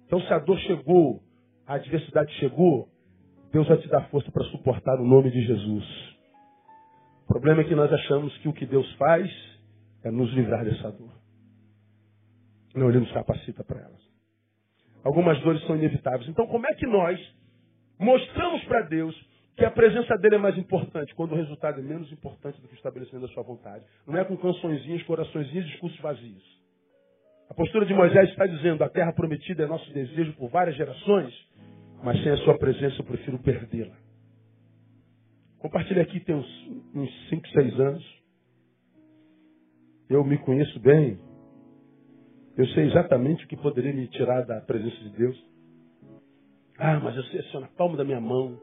Então, se a dor chegou, a adversidade chegou, Deus vai te dar força para suportar o nome de Jesus. O problema é que nós achamos que o que Deus faz é nos livrar dessa dor. Não, Ele nos capacita para elas. Algumas dores são inevitáveis. Então, como é que nós mostramos para Deus que a presença dele é mais importante, quando o resultado é menos importante do que o estabelecimento da sua vontade? Não é com cançõezinhas, coraçõezinhos, discursos vazios. A postura de Moisés está dizendo: a terra prometida é nosso desejo por várias gerações, mas sem a sua presença eu prefiro perdê-la. Compartilhei aqui tem uns 5, 6 anos. Eu me conheço bem. Eu sei exatamente o que poderia me tirar da presença de Deus. Ah, mas eu sei assim, na palma da minha mão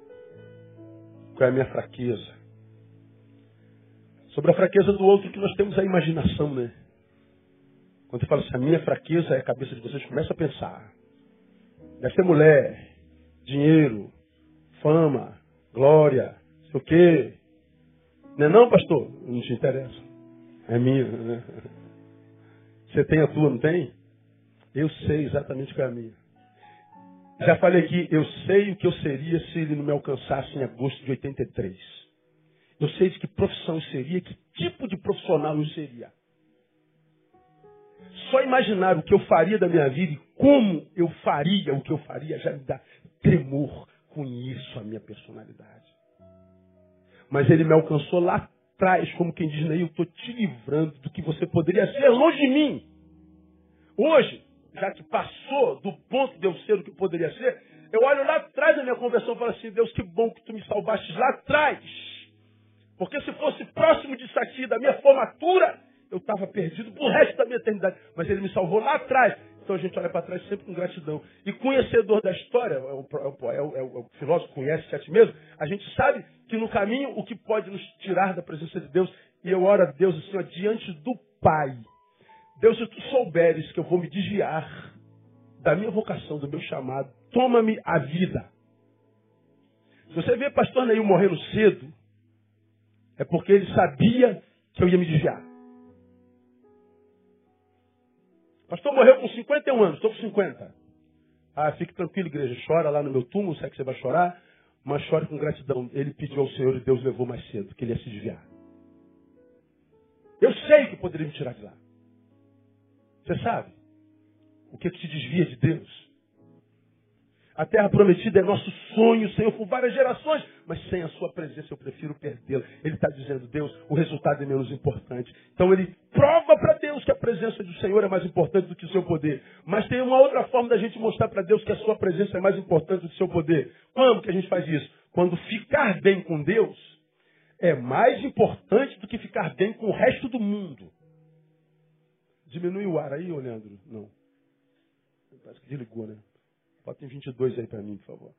qual é a minha fraqueza. Sobre a fraqueza do outro que nós temos a imaginação, né? Quando eu falo assim, a minha fraqueza é a cabeça de vocês, começa a pensar. Deve ser mulher, dinheiro, fama, glória, sei o quê. Não é não, pastor? Não te interessa. É minha. Né? Você tem a tua, não tem? Eu sei exatamente qual é a minha. Já falei aqui, eu sei o que eu seria se ele não me alcançasse em agosto de 83. Eu sei de que profissão eu seria, que tipo de profissional eu seria. Só imaginar o que eu faria da minha vida e como eu faria o que eu faria já me dá tremor. Conheço a minha personalidade. Mas ele me alcançou lá atrás, como quem diz, eu estou te livrando do que você poderia ser longe de mim. Hoje, já que passou do ponto de eu ser o que poderia ser, eu olho lá atrás da minha conversão e falo assim, Deus, que bom que tu me salvaste lá atrás. Porque se fosse próximo disso aqui, da minha formatura, eu estava perdido pro resto da minha eternidade. Mas ele me salvou lá atrás. Então a gente olha para trás sempre com gratidão. E conhecedor da história, é o, é o, é o, o filósofo conhece a ti mesmo, a gente sabe que no caminho o que pode nos tirar da presença de Deus, e eu oro a Deus assim, ó, diante do Pai. Deus, se tu souberes que eu vou me desviar da minha vocação, do meu chamado, toma-me a vida. Se você vê pastor Neil morrendo cedo, é porque ele sabia que eu ia me desviar. Pastor morreu com 51 anos, estou com 50. Ah, fique tranquilo, igreja. Chora lá no meu túmulo, sei que você vai chorar, mas chore com gratidão. Ele pediu ao Senhor e Deus levou mais cedo, que ele ia se desviar. Eu sei que poderia me tirar de lá. Você sabe? O que, é que se desvia de Deus? A terra prometida é nosso sonho, Senhor, por várias gerações, mas sem a sua presença eu prefiro perdê-la. Ele está dizendo, Deus, o resultado é menos importante. Então ele prova para Deus que a presença do Senhor é mais importante do que o seu poder. Mas tem uma outra forma da gente mostrar para Deus que a sua presença é mais importante do que o seu poder. Como que a gente faz isso? Quando ficar bem com Deus é mais importante do que ficar bem com o resto do mundo. Diminui o ar aí, Leandro? Não. Parece que desligou, né? Botem 22 aí para mim, por favor.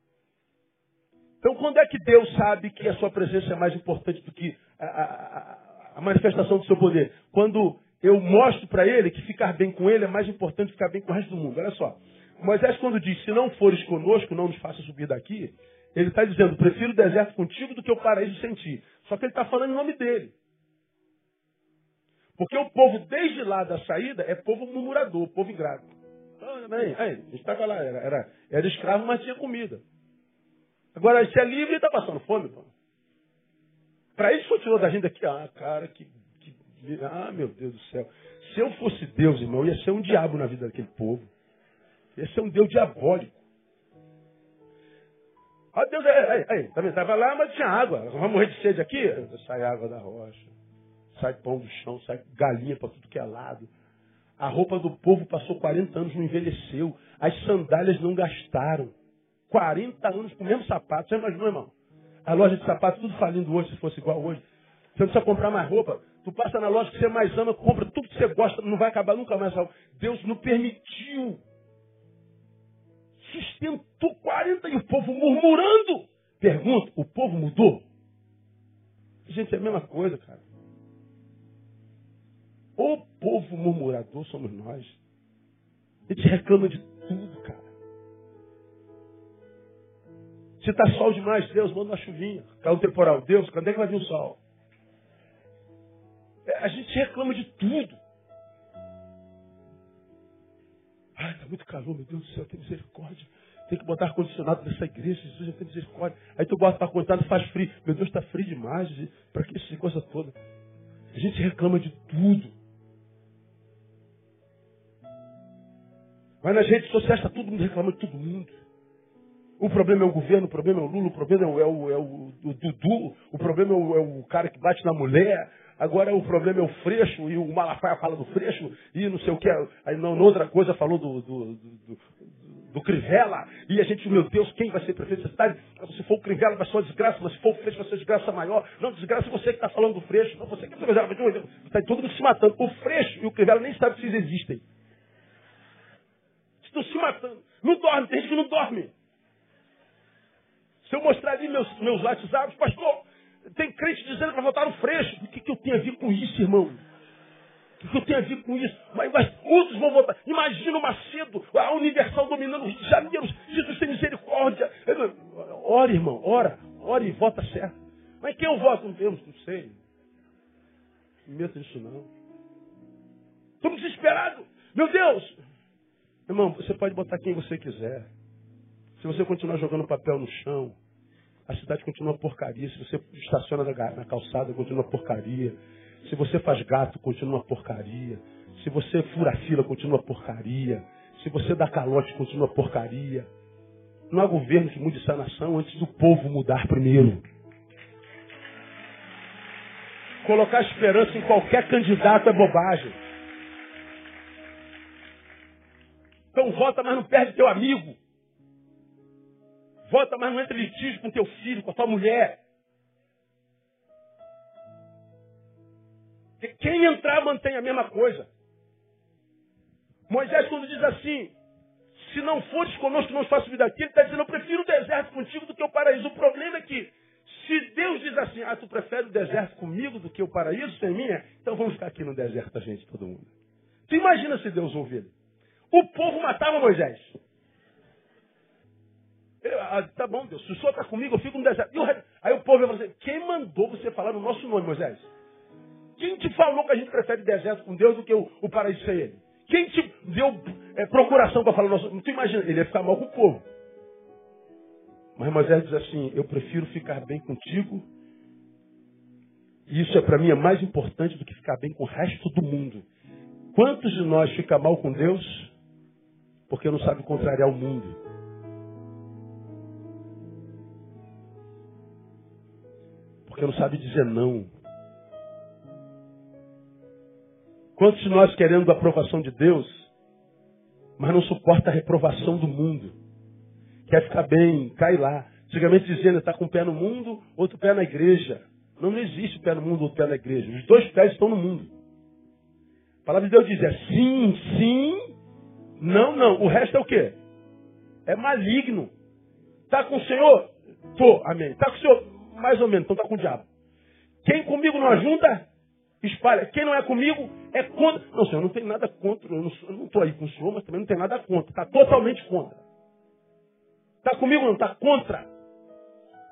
Então, quando é que Deus sabe que a sua presença é mais importante do que a, a, a manifestação do seu poder? Quando eu mostro para ele que ficar bem com ele é mais importante que ficar bem com o resto do mundo. Olha só. Moisés, quando diz, se não fores conosco, não nos faça subir daqui, ele está dizendo, prefiro o deserto contigo do que o paraíso sem ti. Só que ele está falando em nome dele. Porque o povo, desde lá da saída, é povo murmurador, povo ingrato. Então, aí, aí, a gente estava lá, era, era, era escravo, mas tinha comida. Agora, se é livre, está passando fome, pô. Para isso, tirou da gente aqui, ah, cara, que, que. Ah, meu Deus do céu. Se eu fosse Deus, irmão, ia ser um diabo na vida daquele povo. Ia ser um Deus diabólico. Ah, Deus, aí, aí, também estava lá, mas tinha água. Vamos morrer de sede aqui? Sai água da rocha, sai pão do chão, sai galinha para tudo que é lado. A roupa do povo passou 40 anos, não envelheceu. As sandálias não gastaram. 40 anos com o mesmo sapato. Você imaginou, irmão? A loja de sapato tudo falindo hoje, se fosse igual hoje. Você não precisa comprar mais roupa. Tu passa na loja que você mais ama, compra tudo que você gosta, não vai acabar nunca mais. Deus não permitiu. Sustentou 40 e o povo murmurando. Pergunta, o povo mudou? Gente, é a mesma coisa, cara. O povo murmurador somos nós. A gente reclama de tudo, cara. Se está sol demais, Deus manda uma chuvinha. Caiu um temporal. Deus, quando é que vai vir o sol? É, a gente reclama de tudo. Ai, está muito calor, meu Deus do céu, tem misericórdia. Tem que botar ar-condicionado nessa igreja, Jesus já tem misericórdia. Aí tu bota ar-condicionado faz frio. Meu Deus, está frio demais. Para que essa coisa toda? A gente reclama de tudo. Mas nas redes sociais está todo mundo reclamando todo mundo. O problema é o governo, o problema é o Lula, o problema é o, é o, é o, o Dudu, o problema é o, é o, cara que bate na mulher, agora o problema é o Freixo, e o Malafaia fala do Freixo, e não sei o que, aí não, outra coisa falou do, do, do, do, Crivella, e a gente, meu Deus, quem vai ser prefeito da cidade? Se for o Crivella vai ser uma desgraça, mas se for o Freixo vai ser uma desgraça maior. Não, desgraça é você que está falando do Freixo, não, você que está todo mundo se matando. O Freixo e o Crivella nem sabem se eles existem. Estão se matando. Não dorme, tem gente que não dorme. Se eu mostrar ali meus, meus WhatsApps, pastor, tem crente dizendo vai votar no Freixo. O que, que eu tenho a ver com isso, irmão? O que, que eu tenho a ver com isso? Mas, mas outros vão votar. Imagina o Macedo, a Universal dominando o Rio de Janeiro. Jesus tem misericórdia. Ora, irmão, ora. Ora e vota certo. Mas quem eu voto? Não temos, não sei. Não meto nisso não. Estamos desesperados. Meu Deus! Irmão, você pode botar quem você quiser. Se você continuar jogando papel no chão, a cidade continua porcaria. Se você estaciona na calçada, continua porcaria. Se você faz gato, continua porcaria. Se você fura fila, continua porcaria. Se você dá calote, continua porcaria. Não há governo que mude essa nação antes do povo mudar primeiro. Colocar esperança em qualquer candidato é bobagem. Vota, mas não perde teu amigo. Vota, mas não entra em litígio com teu filho, com a tua mulher. Porque quem entrar mantém a mesma coisa. Moisés, quando diz assim, se não fores conosco, não faço vida aqui, ele está dizendo, eu prefiro o deserto contigo do que o paraíso. O problema é que, se Deus diz assim, ah, tu prefere o deserto comigo do que o paraíso sem mim, então vamos ficar aqui no deserto, a gente, todo mundo. Tu imagina se Deus ouvir. O povo matava Moisés. Ah, tá bom, Deus, se o senhor está comigo, eu fico no deserto. O aí o povo vai dizer, quem mandou você falar no nosso nome, Moisés? Quem te falou que a gente prefere deserto com Deus do que o, o paraíso sem ele? Quem te deu é, procuração para falar no nosso nome? Tu imagina, ele ia ficar mal com o povo. Mas Moisés diz assim, eu prefiro ficar bem contigo. E isso é para mim é mais importante do que ficar bem com o resto do mundo. Quantos de nós fica mal com Deus porque não sabe contrariar o mundo? porque não sabe dizer não. Quantos de nós querendo a aprovação de Deus, mas não suporta a reprovação do mundo? Quer ficar bem, cai lá. Antigamente dizendo, está com o pé no mundo, outro pé na igreja. Não, não existe pé no mundo, outro pé na igreja. Os dois pés estão no mundo. A palavra de Deus diz, é sim, sim, não, não. O resto é o quê? É maligno. Está com o Senhor? Tô, amém. Está com o Senhor? mais ou menos, então está com o diabo. Quem comigo não ajuda, espalha. Quem não é comigo, é contra. Não, senhor, não tem nada contra. Eu não estou aí com o senhor, mas também não tem nada contra. Está totalmente contra. Está comigo não, está contra.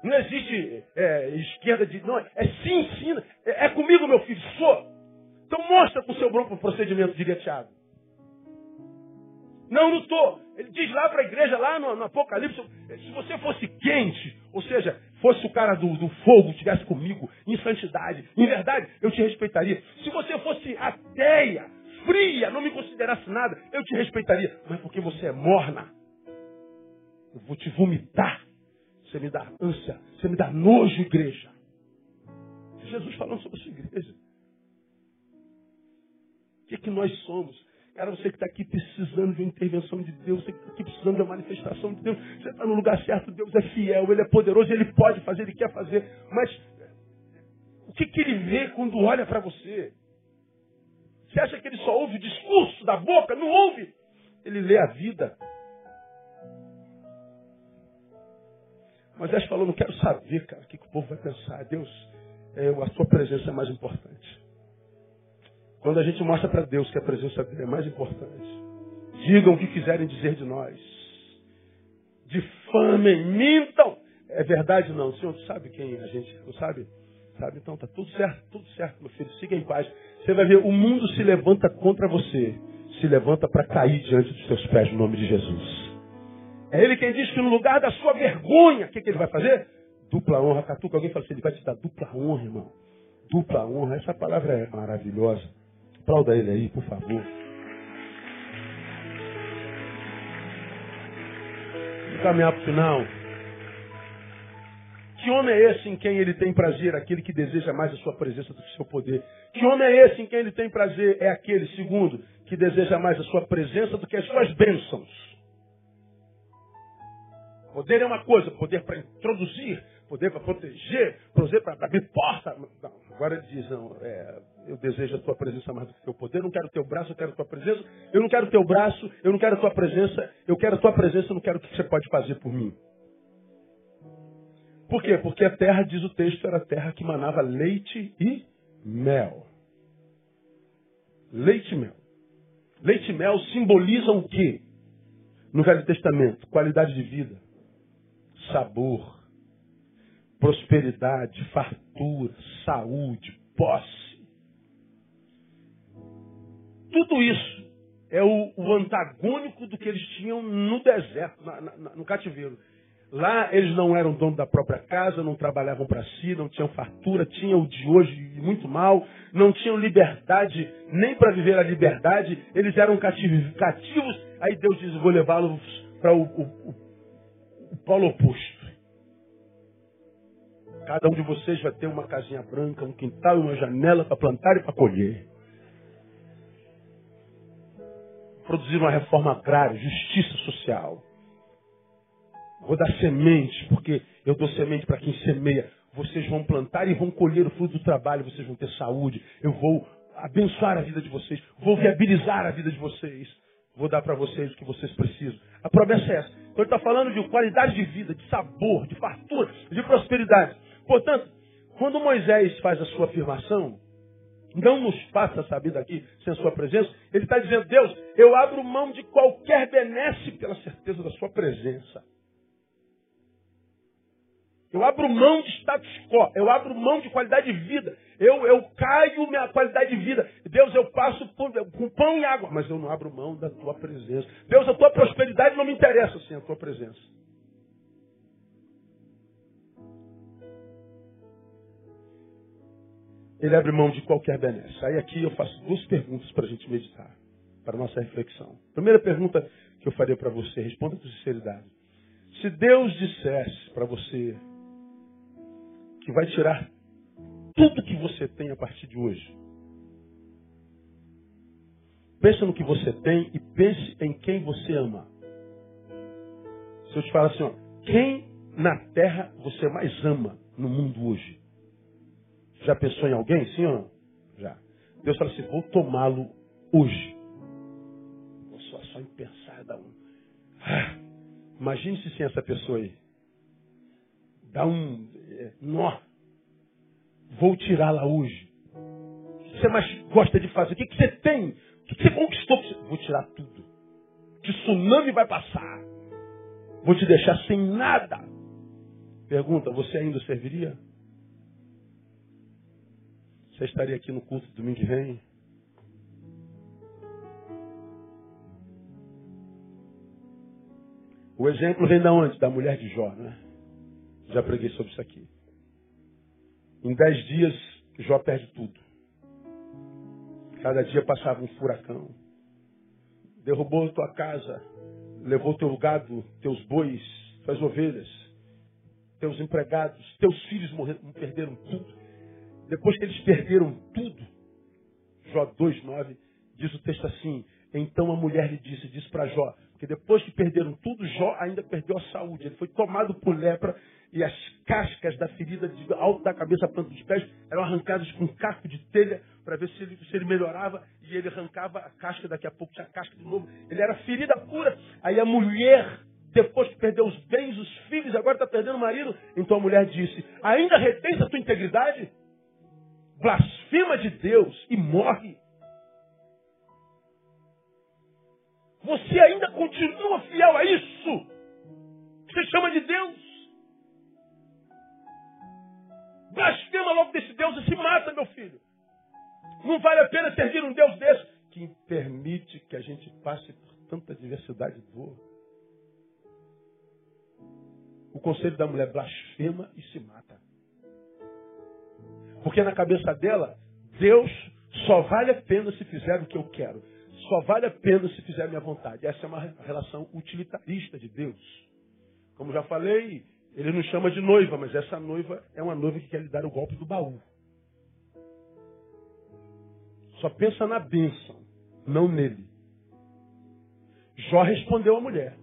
Não existe é, esquerda de. Não, é sim, sim. É, é comigo, meu filho, sou. Então mostra com o seu bronco procedimento, diria Tiago. Não, não estou. Ele diz lá para a igreja, lá no, no, Apocalipse, se você fosse quente, ou seja, fosse o cara do, do fogo, estivesse comigo, em santidade, em verdade, eu te respeitaria. Se você fosse ateia, fria, não me considerasse nada, eu te respeitaria. Mas porque você é morna, eu vou te vomitar. Você me dá ânsia, você me dá nojo, igreja. Jesus falando sobre a sua igreja. O que, é que nós somos? Cara, você que está aqui precisando de uma intervenção de Deus, você que está aqui precisando de uma manifestação de Deus, você está no lugar certo, Deus é fiel, Ele é poderoso, Ele pode fazer, Ele quer fazer. Mas o que, que Ele vê quando olha para você? Você acha que Ele só ouve o discurso da boca? Não ouve. Ele lê a vida. Moisés falou, não quero saber, cara, o que, que o povo vai pensar. Deus, é, a sua presença é mais importante. Quando a gente mostra para Deus que a presença dele é mais importante, digam o que quiserem dizer de nós. Difamem, mintam. É verdade não? O Senhor sabe quem a gente não sabe? Sabe? Então tá tudo certo, tudo certo, meu filho. Siga em paz. Você vai ver, o mundo se levanta contra você. Se levanta para cair diante dos seus pés no nome de Jesus. É ele quem diz que no lugar da sua vergonha, o que, que ele vai fazer? Dupla honra. Catuca, alguém fala assim, ele vai te dar dupla honra, irmão. Dupla honra. Essa palavra é maravilhosa. Aplauda ele aí, por favor. Vou caminhar para o final. Que homem é esse em quem ele tem prazer? Aquele que deseja mais a sua presença do que o seu poder. Que homem é esse em quem ele tem prazer? É aquele, segundo, que deseja mais a sua presença do que as suas bênçãos. Poder é uma coisa, poder para introduzir, poder para proteger, poder para abrir porta. Não, agora ele diz, não, é, eu desejo a tua presença mais do que o teu poder, eu não quero o teu braço, eu quero a tua presença, eu não quero o teu braço, eu não quero a tua presença, eu quero a tua presença, eu não quero o que você pode fazer por mim. Por quê? Porque a terra, diz o texto, era terra que manava leite e mel. Leite e mel. Leite e mel simbolizam o quê? No Velho Testamento, qualidade de vida, sabor, prosperidade, fartura, saúde, posse. Tudo isso é o, o antagônico do que eles tinham no deserto, na, na, no cativeiro. Lá eles não eram dono da própria casa, não trabalhavam para si, não tinham fartura, tinham o de hoje muito mal, não tinham liberdade nem para viver a liberdade, eles eram cativos. cativos aí Deus diz: Vou levá-los para o, o, o, polo oposto. Cada um de vocês vai ter uma casinha branca, um quintal e uma janela para plantar e para colher. Produzir uma reforma agrária, justiça social. Vou dar semente, porque eu dou semente para quem semeia. Vocês vão plantar e vão colher o fruto do trabalho, vocês vão ter saúde. Eu vou abençoar a vida de vocês, vou viabilizar a vida de vocês. Vou dar para vocês o que vocês precisam. A promessa é essa. Então ele está falando de qualidade de vida, de sabor, de fartura, de prosperidade. Portanto, quando Moisés faz a sua afirmação, não nos passa essa vida aqui sem a sua presença, ele está dizendo, Deus, eu abro mão de qualquer benesse pela certeza da sua presença. Eu abro mão de status quo, eu abro mão de qualidade de vida, eu, eu caio minha qualidade de vida. Deus, eu passo por, com pão e água, mas eu não abro mão da tua presença. Deus, a tua prosperidade não me interessa sem a tua presença. Ele abre mão de qualquer benesse. Aí aqui eu faço duas perguntas para a gente meditar, para a nossa reflexão. Primeira pergunta que eu faria para você, responda com sinceridade. Se Deus dissesse para você que vai tirar tudo que você tem a partir de hoje, pense no que você tem e pense em quem você ama. Se eu te falar assim, ó, quem na terra você mais ama no mundo hoje? Já pensou em alguém, sim ou não? Já. Deus fala assim, vou tomá-lo hoje. Só, só em pensar dá um. Ah, Imagine-se sem essa pessoa aí. Dá um é, nó. Vou tirá-la hoje. O que você mais gosta de fazer? O que, que você tem? O que você conquistou? Vou tirar tudo. Que tsunami vai passar. Vou te deixar sem nada. Pergunta, você ainda serviria? Você estaria aqui no culto domingo que vem? O exemplo vem da onde? Da mulher de Jó, né? Já preguei sobre isso aqui. Em dez dias, Jó perde tudo. Cada dia passava um furacão. Derrubou tua casa, levou teu gado, teus bois, tuas ovelhas, teus empregados, teus filhos morreram, perderam tudo. Depois que eles perderam tudo, Jó 2,9 diz o texto assim: Então a mulher lhe disse, disse para Jó, que depois que perderam tudo, Jó ainda perdeu a saúde. Ele foi tomado por lepra e as cascas da ferida de alto da cabeça à planta dos pés eram arrancadas com um caco de telha para ver se ele, se ele melhorava e ele arrancava a casca, daqui a pouco tinha casca de novo. Ele era ferida pura. Aí a mulher, depois que perdeu os bens, os filhos, agora está perdendo o marido. Então a mulher disse: Ainda retém a tua integridade? Blasfema de Deus e morre. Você ainda continua fiel a isso? Você chama de Deus? Blasfema logo desse Deus e se mata, meu filho. Não vale a pena servir um Deus desse que permite que a gente passe por tanta diversidade boa. O conselho da mulher blasfema e se mata. Porque na cabeça dela, Deus só vale a pena se fizer o que eu quero. Só vale a pena se fizer a minha vontade. Essa é uma relação utilitarista de Deus. Como já falei, ele nos chama de noiva, mas essa noiva é uma noiva que quer lhe dar o golpe do baú. Só pensa na bênção, não nele. Jó respondeu à mulher.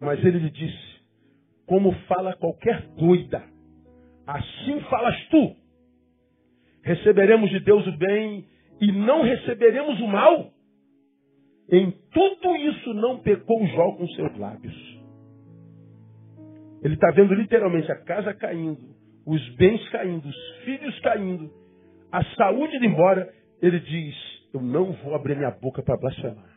Mas ele lhe disse: Como fala qualquer doida, assim falas tu. Receberemos de Deus o bem e não receberemos o mal. Em tudo isso não pecou Jó com seus lábios. Ele está vendo literalmente a casa caindo, os bens caindo, os filhos caindo, a saúde indo embora. Ele diz: Eu não vou abrir minha boca para blasfemar.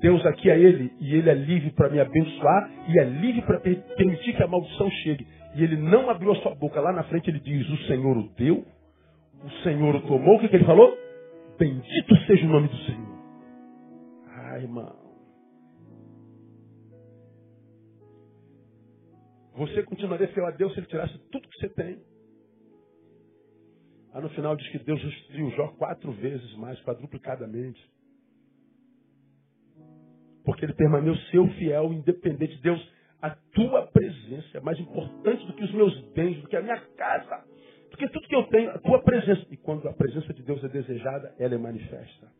Deus aqui é Ele e Ele é livre para me abençoar e é livre para permitir que a maldição chegue. E Ele não abriu a sua boca. Lá na frente Ele diz: O Senhor o deu, o Senhor o tomou. O que, que Ele falou? Bendito seja o nome do Senhor. Ai, irmão. Você continuaria fiel a Deus se Ele tirasse tudo que você tem. Lá no final diz que Deus restituiu Jó quatro vezes mais, quadruplicadamente. Porque ele permaneceu fiel, independente de Deus. A tua presença é mais importante do que os meus bens, do que a minha casa, do que tudo que eu tenho, a tua presença. E quando a presença de Deus é desejada, ela é manifesta.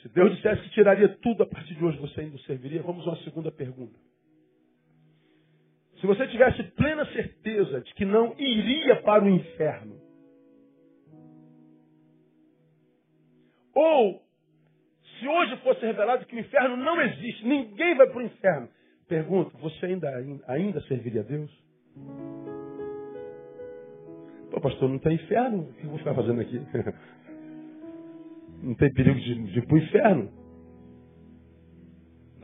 Se Deus dissesse que tiraria tudo a partir de hoje, você ainda serviria? Vamos a uma segunda pergunta. Se você tivesse plena certeza de que não iria para o inferno, ou se hoje fosse revelado que o inferno não existe, ninguém vai para o inferno, pergunto, você ainda, ainda serviria a Deus? Pô, pastor, não tem inferno, o que eu vou ficar fazendo aqui? Não tem perigo de, de ir o inferno.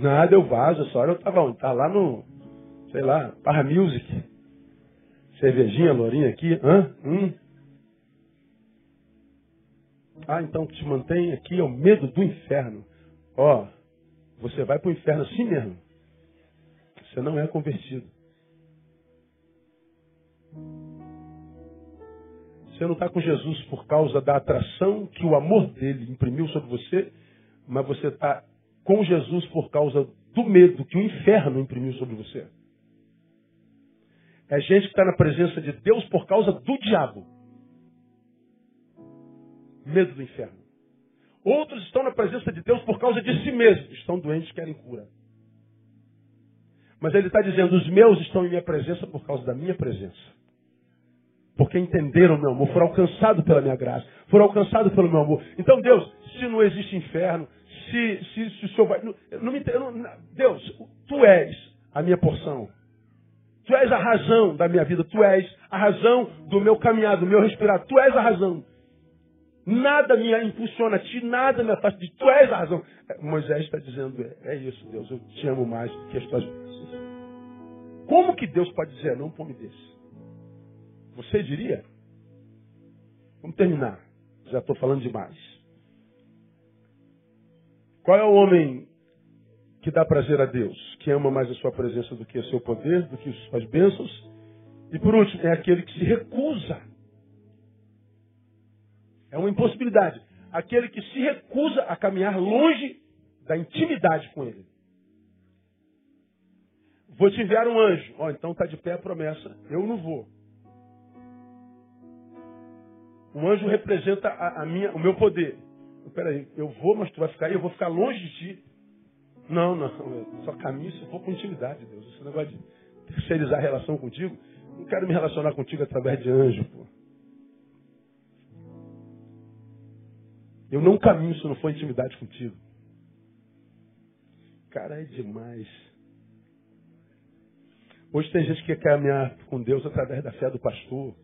Nada, eu vazo, essa hora eu estava onde? Estava lá no, sei lá, Parra Music. Cervejinha, lourinha aqui. Hã? Hum. Ah, então te mantém aqui é o medo do inferno. Ó, você vai para o inferno assim mesmo. Você não é convertido. Você não está com Jesus por causa da atração que o amor dele imprimiu sobre você, mas você está com Jesus por causa do medo que o inferno imprimiu sobre você. É gente que está na presença de Deus por causa do diabo. Medo do inferno. Outros estão na presença de Deus por causa de si mesmos. Estão doentes, querem cura. Mas ele está dizendo: os meus estão em minha presença por causa da minha presença. Porque entenderam meu amor, foram alcançados pela minha graça, foram alcançados pelo meu amor. Então, Deus, se não existe inferno, se, se, se o Senhor vai. Não, não me, não, Deus, tu és a minha porção. Tu és a razão da minha vida. Tu és a razão do meu caminhar, do meu respirar. Tu és a razão. Nada me impulsiona a ti, nada me afasta de ti. Tu és a razão. É, Moisés está dizendo, é, é isso, Deus, eu te amo mais do que as tuas bênçãos. Como que Deus pode dizer não para um homem desse? Você diria? Vamos terminar. Já estou falando demais. Qual é o homem que dá prazer a Deus, que ama mais a sua presença do que o seu poder, do que as suas bênçãos. E por último, é aquele que se recusa. É uma impossibilidade. Aquele que se recusa a caminhar longe da intimidade com Ele. Vou te enviar um anjo. Ó, oh, então está de pé a promessa. Eu não vou. O anjo representa a, a minha, o meu poder. Peraí, eu vou, mas tu vai ficar aí, eu vou ficar longe de ti. Não, não. Só caminho se for com intimidade, Deus. Esse negócio de terceirizar a relação contigo. Não quero me relacionar contigo através de anjo, Eu não caminho se não for intimidade contigo. Cara, é demais. Hoje tem gente que quer caminhar com Deus através da fé do pastor,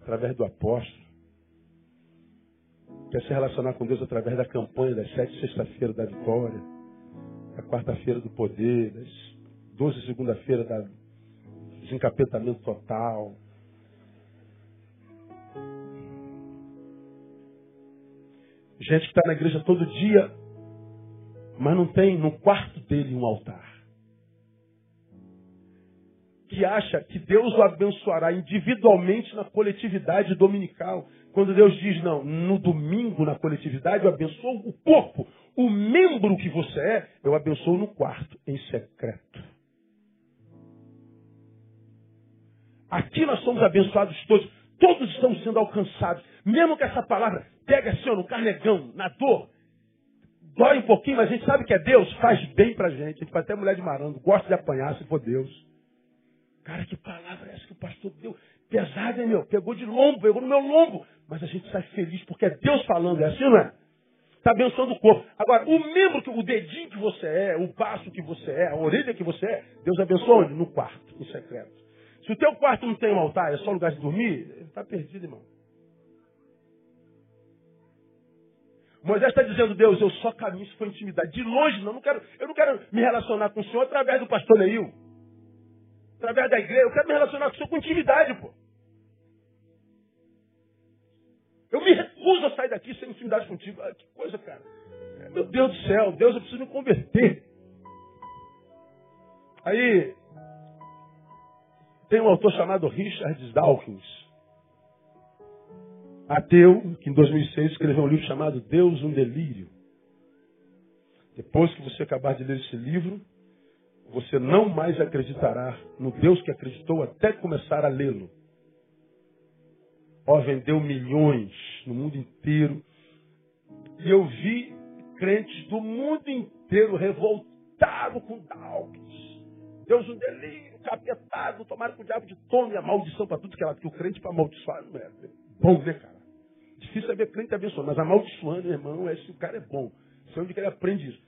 através do apóstolo. Quer se relacionar com Deus através da campanha das sete sexta-feira da vitória, da quarta-feira do poder, das doze segunda-feira da desencapetamento total. Gente que está na igreja todo dia, mas não tem no quarto dele um altar que acha que Deus o abençoará individualmente na coletividade dominical. Quando Deus diz, não, no domingo, na coletividade, eu abençoo o corpo, o membro que você é, eu abençoo no quarto, em secreto. Aqui nós somos abençoados todos, todos estamos sendo alcançados. Mesmo que essa palavra pega assim, ó, no carnegão, na dor, dói um pouquinho, mas a gente sabe que é Deus, faz bem pra gente. A gente vai até mulher de marango, gosta de apanhar se for Deus. Cara, que palavra é essa que o pastor deu? Pesada, hein, meu? Pegou de lombo, pegou no meu lombo. Mas a gente sai feliz porque é Deus falando, é assim, não é? Está abençoando o corpo. Agora, o membro, o dedinho que você é, o passo que você é, a orelha que você é, Deus abençoa onde? No quarto, no secreto. Se o teu quarto não tem um altar, é só lugar de dormir, está perdido, irmão. Moisés está dizendo, Deus, eu só caminho se for intimidade. De longe, não, eu não quero, eu não quero me relacionar com o Senhor através do pastor Neil através da igreja. Eu quero me relacionar com o Senhor com intimidade, pô. Eu me recuso a sair daqui sem intimidade contigo. Ah, que coisa, cara. Meu Deus do céu, Deus, eu preciso me converter. Aí, tem um autor chamado Richard Dawkins, ateu, que em 2006 escreveu um livro chamado Deus, um Delírio. Depois que você acabar de ler esse livro, você não mais acreditará no Deus que acreditou até começar a lê-lo. Ó, vendeu milhões no mundo inteiro. E eu vi crentes do mundo inteiro revoltados com Dawkins. Deus um delírio, capetado, tomaram com o diabo de tome a maldição para tudo que ela que o crente para amaldiçoar não é bom, né, cara? Difícil é ver crente abençoado, mas amaldiçoando, irmão, é se o cara é bom. Sei onde que ele aprende isso.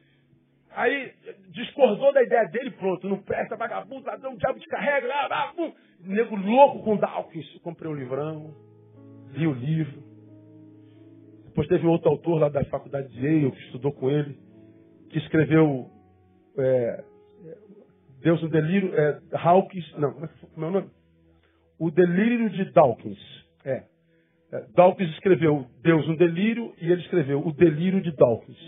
Aí discordou da ideia dele, pronto, não presta, vagabundo, ladrão, diabo te carrega, lá, lá, pum. Nego louco com Dawkins. Comprei um livrão, li o livro. Depois teve outro autor lá da faculdade de Yale, que estudou com ele, que escreveu é, Deus no Delírio, é, Hawkins, não, como é que meu nome? O Delírio de Dawkins. É. é. Dawkins escreveu Deus no Delírio e ele escreveu O Delírio de Dawkins.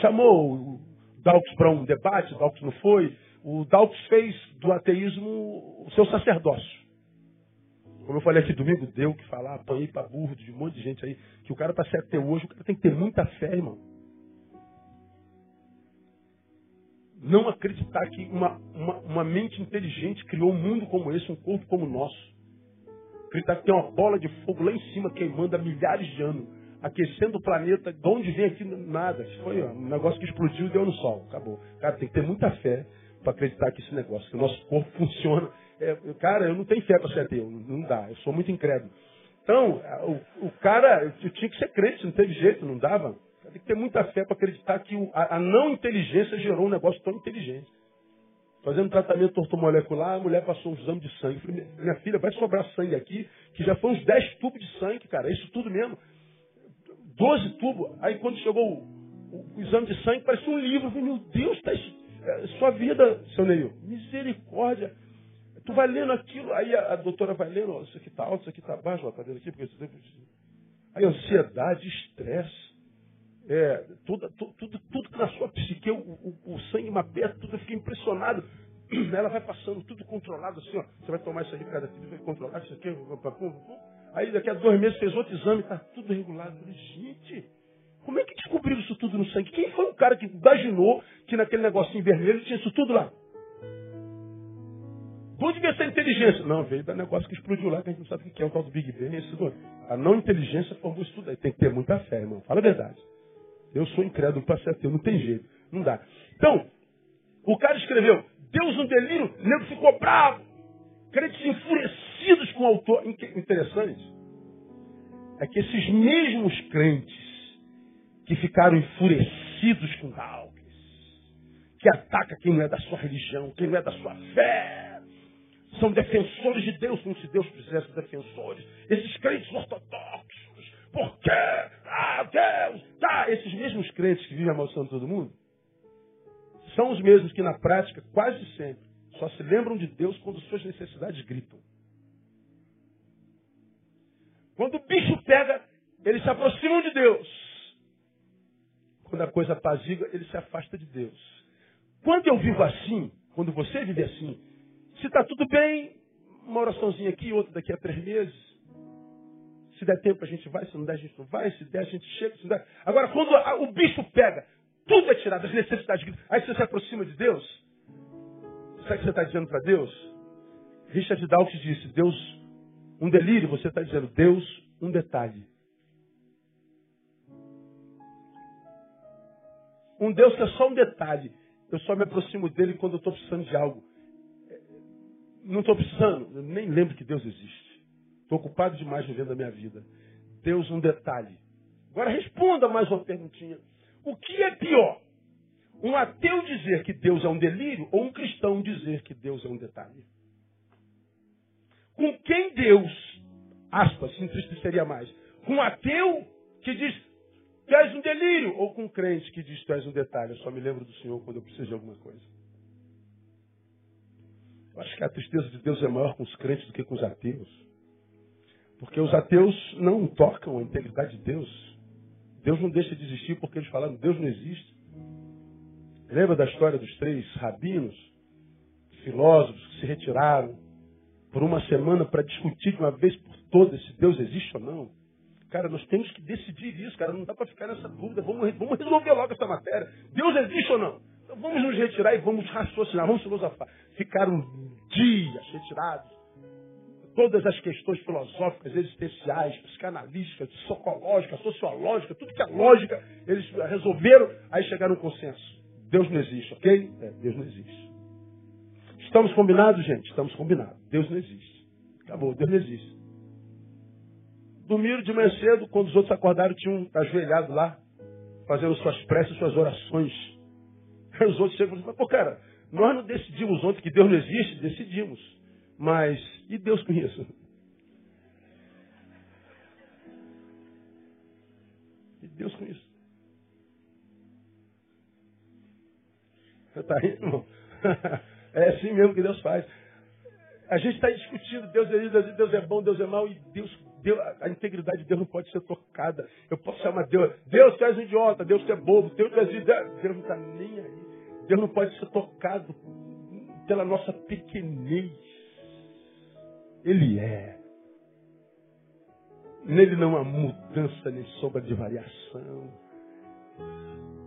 Chamou Dawkins para um debate, Dawkins não foi. O Dawkins fez do ateísmo o seu sacerdócio. Como eu falei aqui domingo, deu que falar, apanhei para burro de um monte de gente aí, que o cara para ser ateu hoje, o cara tem que ter muita fé, irmão. Não acreditar que uma, uma, uma mente inteligente criou um mundo como esse, um corpo como o nosso. Acreditar que tem uma bola de fogo lá em cima queimando há milhares de anos aquecendo o planeta, de onde vem aqui nada. Foi um negócio que explodiu e deu no sol. Acabou. Cara, tem que ter muita fé para acreditar que esse negócio, que o nosso corpo funciona. É, cara, eu não tenho fé para ser ateu. Não dá. Eu sou muito incrédulo. Então, o, o cara, eu tinha que ser crente, não teve jeito, não dava. Tem que ter muita fé para acreditar que a, a, não inteligência gerou um negócio tão inteligente. Fazendo tratamento ortomolecular, a mulher passou um exame de sangue. Falei, minha filha, vai sobrar sangue aqui, que já foi uns 10 tubos de sangue, cara. É isso tudo mesmo. 12 tubos. Aí quando chegou o, o, o exame de sangue, parecia um livro. Falei, meu Deus, tá, é, sua vida, seu Neil, misericórdia. Tu vai lendo aquilo, aí a, a doutora vai lendo, ó, isso aqui está alto, isso aqui está baixo, ó, tá vendo aqui? Porque Aí ansiedade, estresse, é, tudo, tudo, tudo, tudo na sua psique, o, o, o sangue mapeia, tudo, eu impressionado. Ela vai passando tudo controlado assim, ó. Você vai tomar isso aqui, cada filho vai controlar isso aqui. Aí daqui a dois meses fez outro exame, está tudo regulado. Falei, gente, como é que descobriram isso tudo no sangue? Quem foi o cara que imaginou que naquele negocinho vermelho tinha isso tudo lá? De onde veio essa inteligência? Não, veio da negócio que explodiu lá, que a gente não sabe o que é o tal do Big Bang. Isso, a não inteligência formou isso tudo aí. Tem que ter muita fé, irmão. Fala a verdade. Eu sou incrédulo para ser ateu, não tem jeito. Não dá. Então, o cara escreveu, Deus um delírio, o nego ficou bravo. Crentes enfurecidos com o autor. Interessante é que esses mesmos crentes que ficaram enfurecidos com Dawkins, que ataca quem não é da sua religião, quem não é da sua fé, são defensores de Deus, como se Deus fizesse defensores. Esses crentes ortodoxos, por quê? Ah, Deus, tá. Esses mesmos crentes que vivem amaldiçoando todo mundo, são os mesmos que na prática, quase sempre, só se lembram de Deus quando suas necessidades gritam. Quando o bicho pega, eles se aproximam de Deus. Quando a coisa apazigua, ele se afasta de Deus. Quando eu vivo assim, quando você vive assim, se está tudo bem, uma oraçãozinha aqui, outra daqui a três meses. Se der tempo a gente vai, se não der a gente não vai, se der a gente chega, se não der. Agora, quando a, o bicho pega, tudo é tirado, as necessidades. Aí você se aproxima de Deus. Sabe o que você está dizendo para Deus? Richard Dawkins disse, Deus, um delírio, você está dizendo, Deus, um detalhe. Um Deus que é só um detalhe. Eu só me aproximo dele quando eu estou precisando de algo. Não estou precisando, eu nem lembro que Deus existe. Estou ocupado demais vivendo a minha vida. Deus, um detalhe. Agora responda mais uma perguntinha. O que é pior? Um ateu dizer que Deus é um delírio ou um cristão dizer que Deus é um detalhe? Com quem Deus, aspas, se entristeceria mais? Com um ateu que diz Tu és um delírio. Ou com um crente que diz tu és um detalhe. Eu só me lembro do Senhor quando eu preciso de alguma coisa. Eu acho que a tristeza de Deus é maior com os crentes do que com os ateus. Porque os ateus não tocam a integridade de Deus. Deus não deixa de existir porque eles falaram, Deus não existe. Lembra da história dos três rabinos, filósofos que se retiraram por uma semana para discutir de uma vez por todas se Deus existe ou não? Cara, nós temos que decidir isso, cara. Não dá para ficar nessa dúvida. Vamos, vamos resolver logo essa matéria. Deus existe ou não? Então vamos nos retirar e vamos raciocinar, vamos filosofar. Ficaram dias retirados. Todas as questões filosóficas, existenciais, psicanalísticas, socológicas, sociológicas, tudo que é lógica, eles resolveram, aí chegaram a um consenso. Deus não existe, ok? É, Deus não existe. Estamos combinados, gente? Estamos combinados. Deus não existe. Acabou, Deus não existe. Domingo de manhã cedo, quando os outros acordaram, tinham ajoelhado lá, fazendo suas preces, suas orações. Aí os outros chegam e falam, pô, cara, nós não decidimos ontem que Deus não existe? Decidimos. Mas, e Deus com isso? E Deus com isso? Você está rindo, irmão? É assim mesmo que Deus faz. A gente está discutindo, Deus é, Deus é bom, Deus é mau, e Deus Deus, a integridade de Deus não pode ser tocada. Eu posso chamar Deus, Deus tu és um idiota, Deus tu é bobo, Deus tu és Deus não está nem aí. Deus não pode ser tocado pela nossa pequenez. Ele é. Nele não há mudança nem sombra de variação.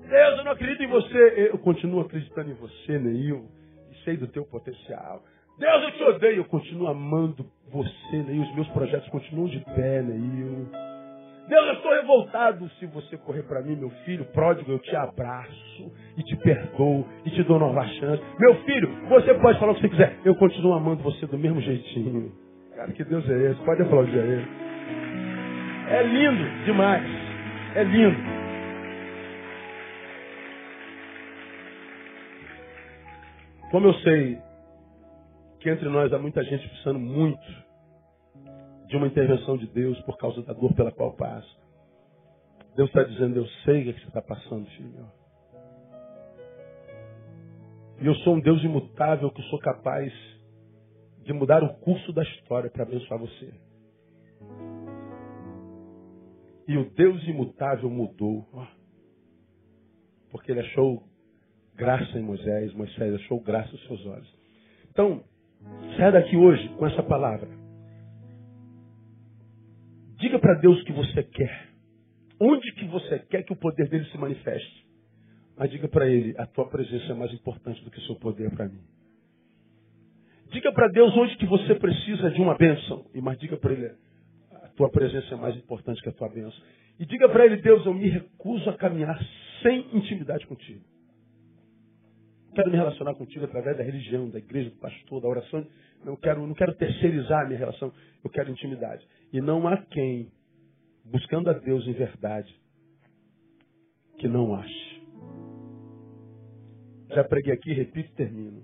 Deus, eu não acredito em você. Eu continuo acreditando em você, Neil, e sei do teu potencial. Deus, eu te odeio. Eu continuo amando você, Neil. Os meus projetos continuam de pé, Neil. Deus, eu estou revoltado. Se você correr para mim, meu filho pródigo, eu te abraço e te perdoo e te dou nova chance. Meu filho, você pode falar o que você quiser. Eu continuo amando você do mesmo jeitinho. Cara, que Deus é esse? Pode aplaudir a ele. É lindo demais. É lindo. Como eu sei que entre nós há muita gente precisando muito de uma intervenção de Deus por causa da dor pela qual passa. Deus está dizendo, eu sei o que você está passando, filho. E eu sou um Deus imutável que sou capaz de mudar o curso da história para abençoar você. E o Deus imutável mudou. Porque ele achou graça em Moisés, Moisés achou graça nos seus olhos. Então, Sai daqui hoje com essa palavra. Diga para Deus o que você quer. Onde que você quer que o poder dele se manifeste. Mas diga para ele, a tua presença é mais importante do que o seu poder para mim. Diga para Deus onde que você precisa de uma bênção. E mas diga para ele, a tua presença é mais importante que a tua bênção. E diga para ele, Deus, eu me recuso a caminhar sem intimidade contigo quero me relacionar contigo através da religião, da igreja, do pastor, da oração. Não quero, não quero terceirizar a minha relação. Eu quero intimidade. E não há quem, buscando a Deus em verdade, que não ache. Já preguei aqui, repito e termino.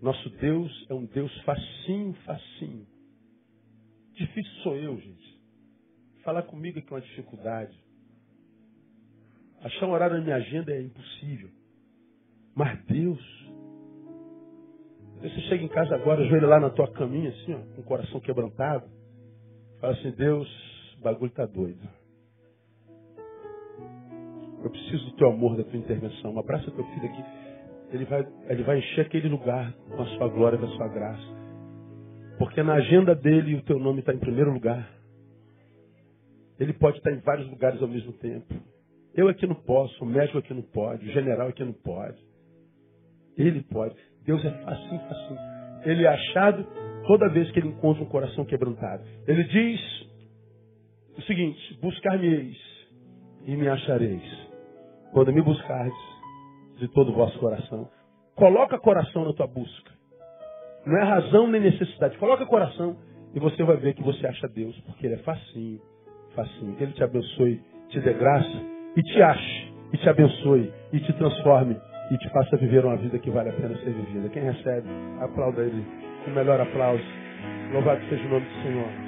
Nosso Deus é um Deus facinho, facinho. Difícil sou eu, gente. Falar comigo é que é uma dificuldade. Achar um horário na minha agenda é impossível. Mas Deus. Você chega em casa agora, ajoelha lá na tua caminha, assim, ó, com o coração quebrantado. Fala assim, Deus, o bagulho tá doido. Eu preciso do teu amor, da tua intervenção. Abraça teu filho aqui. Ele vai, ele vai encher aquele lugar com a sua glória, com a sua graça. Porque na agenda dele o teu nome está em primeiro lugar. Ele pode estar em vários lugares ao mesmo tempo. Eu aqui não posso, o médico aqui não pode, o general aqui não pode. Ele pode. Deus é facinho, facinho. Ele é achado toda vez que ele encontra um coração quebrantado. Ele diz o seguinte: buscar-me-eis e me achareis. Quando me buscardes de todo o vosso coração. Coloca coração na tua busca. Não é razão nem necessidade. Coloca coração e você vai ver que você acha Deus, porque Ele é facinho, facinho. Que Ele te abençoe, te dê graça e te ache, e te abençoe, e te transforme, e te faça viver uma vida que vale a pena ser vivida. Quem recebe, aplauda Ele. O melhor aplauso. Louvado seja o nome do Senhor.